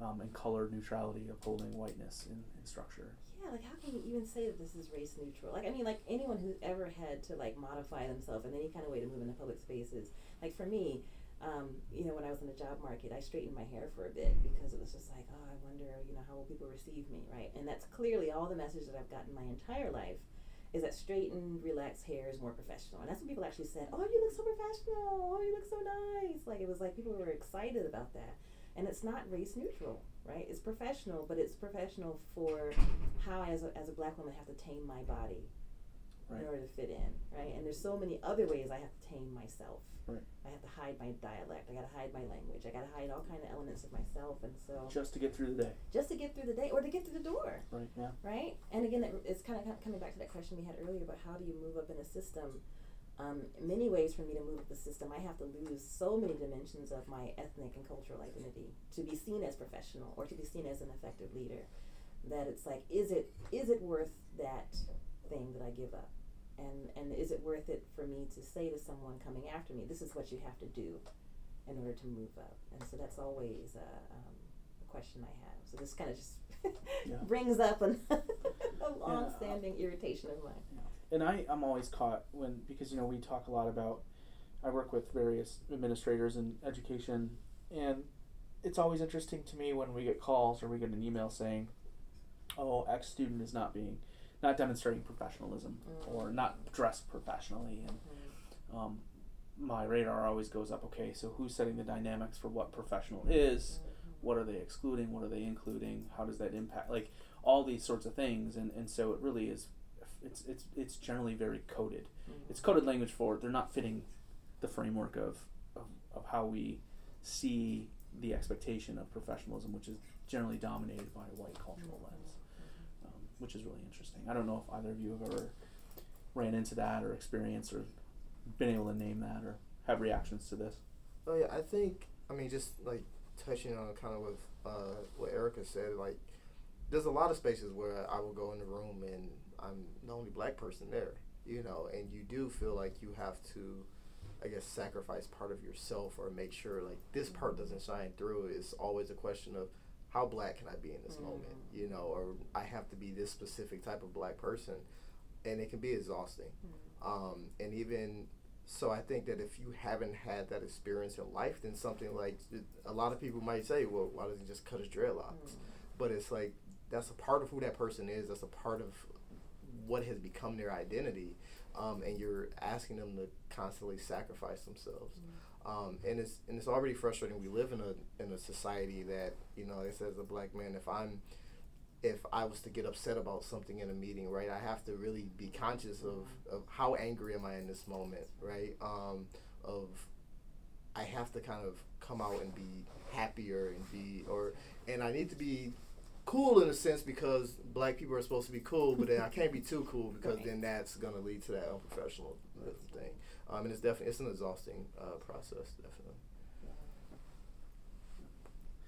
um, and color neutrality upholding whiteness in, in structure. Yeah, like how can you even say that this is race neutral? Like I mean, like anyone who's ever had to like modify themselves in any kind of way to move into public spaces. Like for me, um, you know, when I was in the job market, I straightened my hair for a bit because it was just like, oh, I wonder, you know, how will people receive me, right? And that's clearly all the message that I've gotten my entire life is that straightened, relaxed hair is more professional. And that's when people actually said, oh, you look so professional. Oh, you look so nice. Like it was like people were excited about that. And it's not race neutral, right? It's professional, but it's professional for how I, as a, as a black woman, have to tame my body Right. in order to fit in, right? And there's so many other ways I have to tame myself. Right. I have to hide my dialect. I got to hide my language. I got to hide all kind of elements of myself, and so Just to get through the day. just to get through the day or to get through the door, Right, yeah. right? And again, it, it's kind of coming back to that question we had earlier about how do you move up in a system. Um, many ways, for me to move up the system, I have to lose so many dimensions of my ethnic and cultural identity to be seen as professional or to be seen as an effective leader. That it's like, is it is it worth that thing that I give up? And and is it worth it for me to say to someone coming after me, this is what you have to do in order to move up? And so that's always a, um, a question I have. So this kind of just Yeah. brings up an, a long-standing irritation of mine. and I, I'm always caught when because you know we talk a lot about I work with various administrators in education and it's always interesting to me when we get calls or we get an email saying oh X student is not being not demonstrating professionalism Mm. or not dressed professionally. And um, my radar always goes up okay so who's setting the dynamics for what professional is? What are they excluding? What are they including? How does that impact like all these sorts of things. And, and so it really is it's it's it's generally very coded. Mhm. it's coded language for they're not fitting the framework of, of, of how we see the expectation of professionalism, which is generally dominated by a white cultural lens, which is really interesting. I don't know if either of you have ever ran into that or experienced or been able to name that or have reactions to this. Oh yeah, I think I mean just like touching on kind of with uh, what Erica said, like there's a lot of spaces where I will go in the room and I'm the only black person there, you know, and you do feel like you have to, I guess, sacrifice part of yourself or make sure like this part doesn't shine through. It's always a question of how black can I be in this Mm. moment, you know, or I have to be this specific type of black person, and it can be exhausting. Um, and even so, I think that if you haven't had that experience in life, then something like a lot of people might say, well, why doesn't he just cut his dreadlocks? But it's like that's a part of who that person is. That's a part of what has become their identity, um, and you're asking them to constantly sacrifice themselves. Um, and it's and it's already frustrating. We live in a in a society that you know, it says a black man. If I'm if I was to get upset about something in a meeting, right, I have to really be conscious of, of how angry am I in this moment, right? Um, of I have to kind of come out and be happier and be or and I need to be cool in a sense because black people are supposed to be cool, but then I can't be too cool because Right. then that's gonna lead to that unprofessional thing. Um, and it's definitely it's an exhausting uh, process, definitely.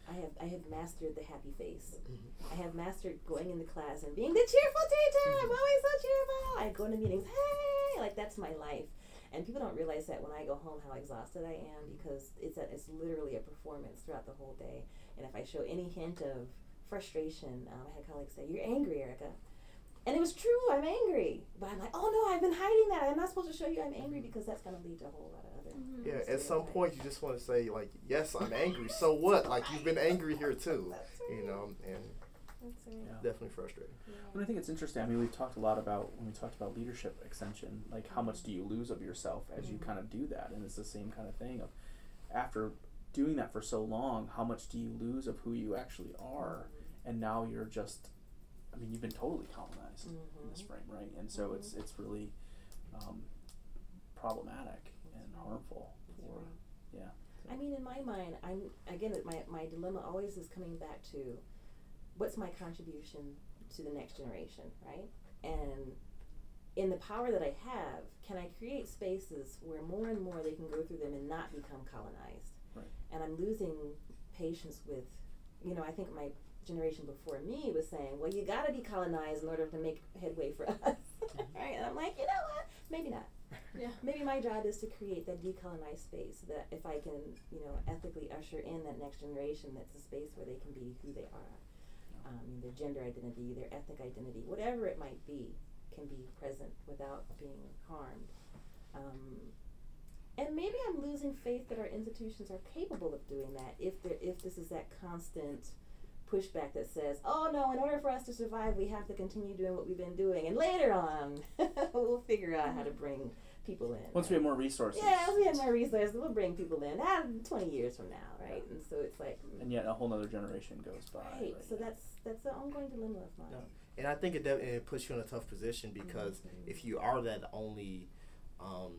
I have I have mastered the happy face. Mhm. I have mastered going into class and being the cheerful teacher. I'm Mhm. always so cheerful. I go into meetings, hey, like that's my life. And people don't realize that when I go home how exhausted I am because it's a, it's literally a performance throughout the whole day. And if I show any hint of frustration, um, I had colleagues say, "You're angry, Erica," and it was true. I'm angry, but I'm like, "Oh no, I've been hiding that. I'm not supposed to show you I'm angry because that's going to lead to a whole lot of other." Mhm. Yeah, at some point you just want to say like, yes, I'm angry. So what? Like you've been angry here too, That's you know, and That's right. Yeah. definitely frustrating. And I think it's interesting. I mean, we've talked a lot about when we talked about leadership extension, like how much do you lose of yourself as you Mhm. kind of do that, and it's the same kind of thing of after doing that for so long, how much do you lose of who you actually are, and now you're just, I mean, you've been totally colonized in this frame, right? And so it's it's really um, problematic and harmful for right. yeah. I mean, in my mind, I'm again. My my dilemma always is coming back to, what's my contribution to the next generation, right? And in the power that I have, can I create spaces where more and more they can go through them and not become colonized? Right. And I'm losing patience with, you know, I think my generation before me was saying, well, you got to be colonized in order to make headway for us, right? And I'm like, you know what? Maybe not Yeah. maybe my job is to create that decolonized space so that if I can, you know, ethically usher in that next generation, that's a space where they can be who they are. Um, their gender identity, their ethnic identity, whatever it might be, can be present without being harmed. Um, and maybe I'm losing faith that our institutions are capable of doing that if there, if this is that constant pushback that says, "Oh no, in order for us to survive, we have to continue doing what we've been doing, and later on, we'll figure out how to bring people in." Once we have more resources, yeah, once we have more resources, we'll bring people in. Ah, twenty years from now, right? And so it's like, and yet a whole nother generation goes by. right. So that's that's an ongoing dilemma of mine. Yeah. And I think it definitely puts you in a tough position because Mhm. if you are that only um,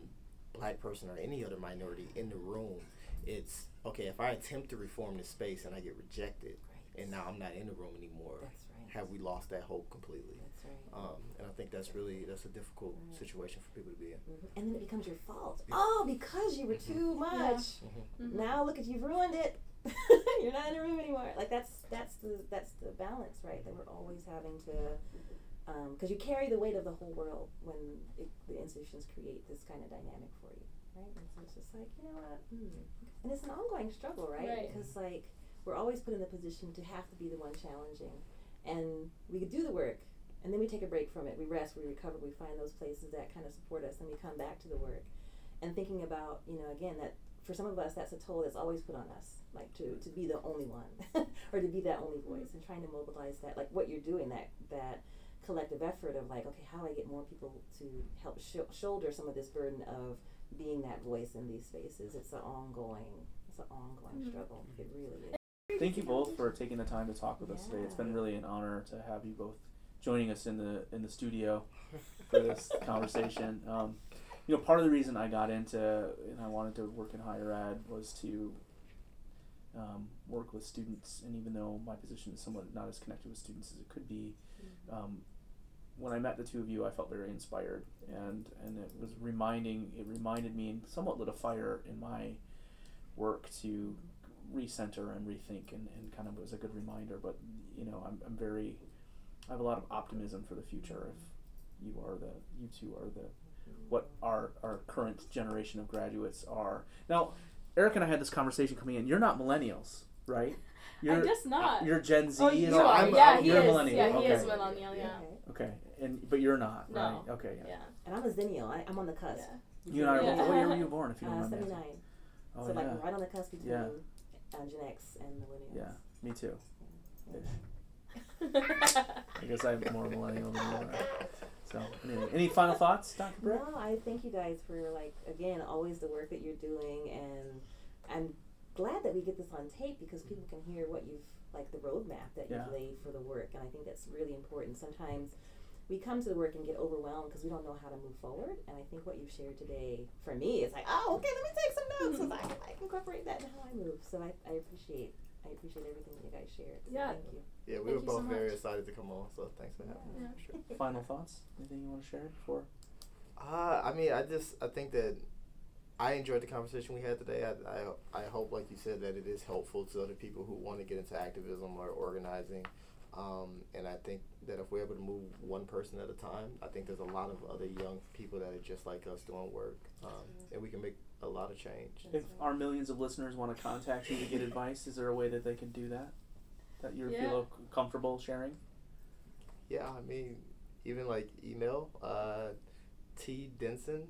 black person or any other minority in the room, it's okay. If I attempt to reform this space and I get rejected, Right. And now I'm not in the room anymore, That's right. have we lost that hope completely? That's right. Um, and I think that's really that's a difficult Right. situation for people to be in. Mhm. And then it becomes your fault. Yeah. Oh, because you were too much. Mhm. Now look at you've ruined it. You're not in the room anymore. Like that's that's the that's the balance, right? That we're always having to, because you carry the weight of the whole world when it, the institutions create this kind of dynamic for you, right? And so it's just like you know what, hmm. and it's an ongoing struggle, right? Right. Because like we're always put in the position to have to be the one challenging, and we could do the work. And then we take a break from it. We rest, we recover, we find those places that kind of support us, and we come back to the work. And thinking about, you know, again, that for some of us, that's a toll that's always put on us, like to, to be the only one or to be that only voice and trying to mobilize that, like what you're doing, that, that collective effort of like, okay, how do I get more people to help sh- shoulder some of this burden of being that voice in these spaces? It's an ongoing, it's an ongoing Mhm. struggle. It really is. Thank you both for taking the time to talk with us today. It's been really an honor to have you both joining us in the in the studio for this conversation. Um, you know, part of the reason I got into and I wanted to work in higher ed was to um, work with students. And even though my position is somewhat not as connected with students as it could be, um, when I met the two of you, I felt very inspired, and and it was reminding. It reminded me and somewhat lit a fire in my work to recenter and rethink, and, and kind of was a good reminder. But you know, I'm I'm very, I have a lot of optimism for the future. If you are the, you two are the, what our our current generation of graduates are now. Eric and I had this conversation coming in. You're not millennials, right? You're, I guess not. You're Gen Z. oh, you all- are. I'm- yeah, I'm- he you're a is. millennial, Yeah, he is okay. millennial. Yeah. Okay. Okay, and but you're not, No. right? Okay, yeah. Yeah. And I'm a zennial. I, I'm on the cusp. Yeah. You and I, Yeah. what, what year were you born? If you don't Uh, mind me 79. asking. Oh so like right on the cusp between Yeah. Uh, Gen X and millennials. yeah, me too. Ish. I guess I'm more millennial than you are. So, anyway, any final thoughts, Dr. Britt? No, I thank you guys for like again always the work that you're doing, and I'm glad that we get this on tape because people can hear what you've like the roadmap that Yeah. you've laid for the work, and I think that's really important. Sometimes we come to the work and get overwhelmed because we don't know how to move forward, and I think what you've shared today for me is like, oh, okay, let me take some notes so I can I can incorporate that in how I move. So I, I appreciate I appreciate everything you guys shared. So Yeah. thank you. Yeah, we Thank were you so both very excited to come on, so thanks for having me. Yeah. For sure. Final thoughts? Anything you want to share before? Uh, I mean, I just I think that I enjoyed the conversation we had today. I, I, I hope, like you said, that it is helpful to other people who want to get into activism or organizing. Um, and I think that if we're able to move one person at a time, I think there's a lot of other young people that are just like us doing work, um, and we can make a lot of change. If our millions of listeners want to contact you to get advice, is there a way that they can do that? That you Yeah. feel comfortable sharing? Yeah, I mean, even like email, uh, T Denson,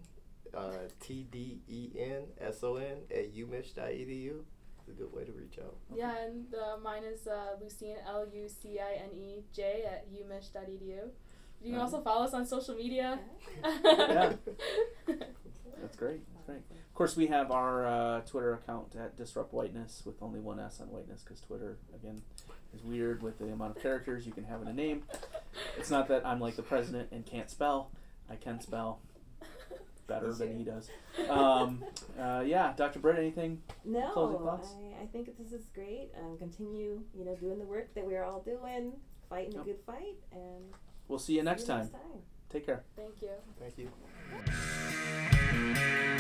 uh, T D E N S O N at umich.edu. It's a good way to reach out. Yeah, and uh, mine is uh, Lucine L U C I N E J at umich.edu. You can Um, also follow us on social media. Yeah. That's great. That's great. Of course, we have our uh, Twitter account at Disrupt Whiteness with only one S on whiteness because Twitter, again, is weird with the amount of characters you can have in a name. It's not that I'm like the president and can't spell. I can spell better than he does. Um, uh, yeah, Dr. Britt, anything? No, I, I, think this is great. Um, continue, you know, doing the work that we're all doing, fighting yep. a good fight, and we'll see you, see next, you time. next time. Take care. Thank you. Thank you.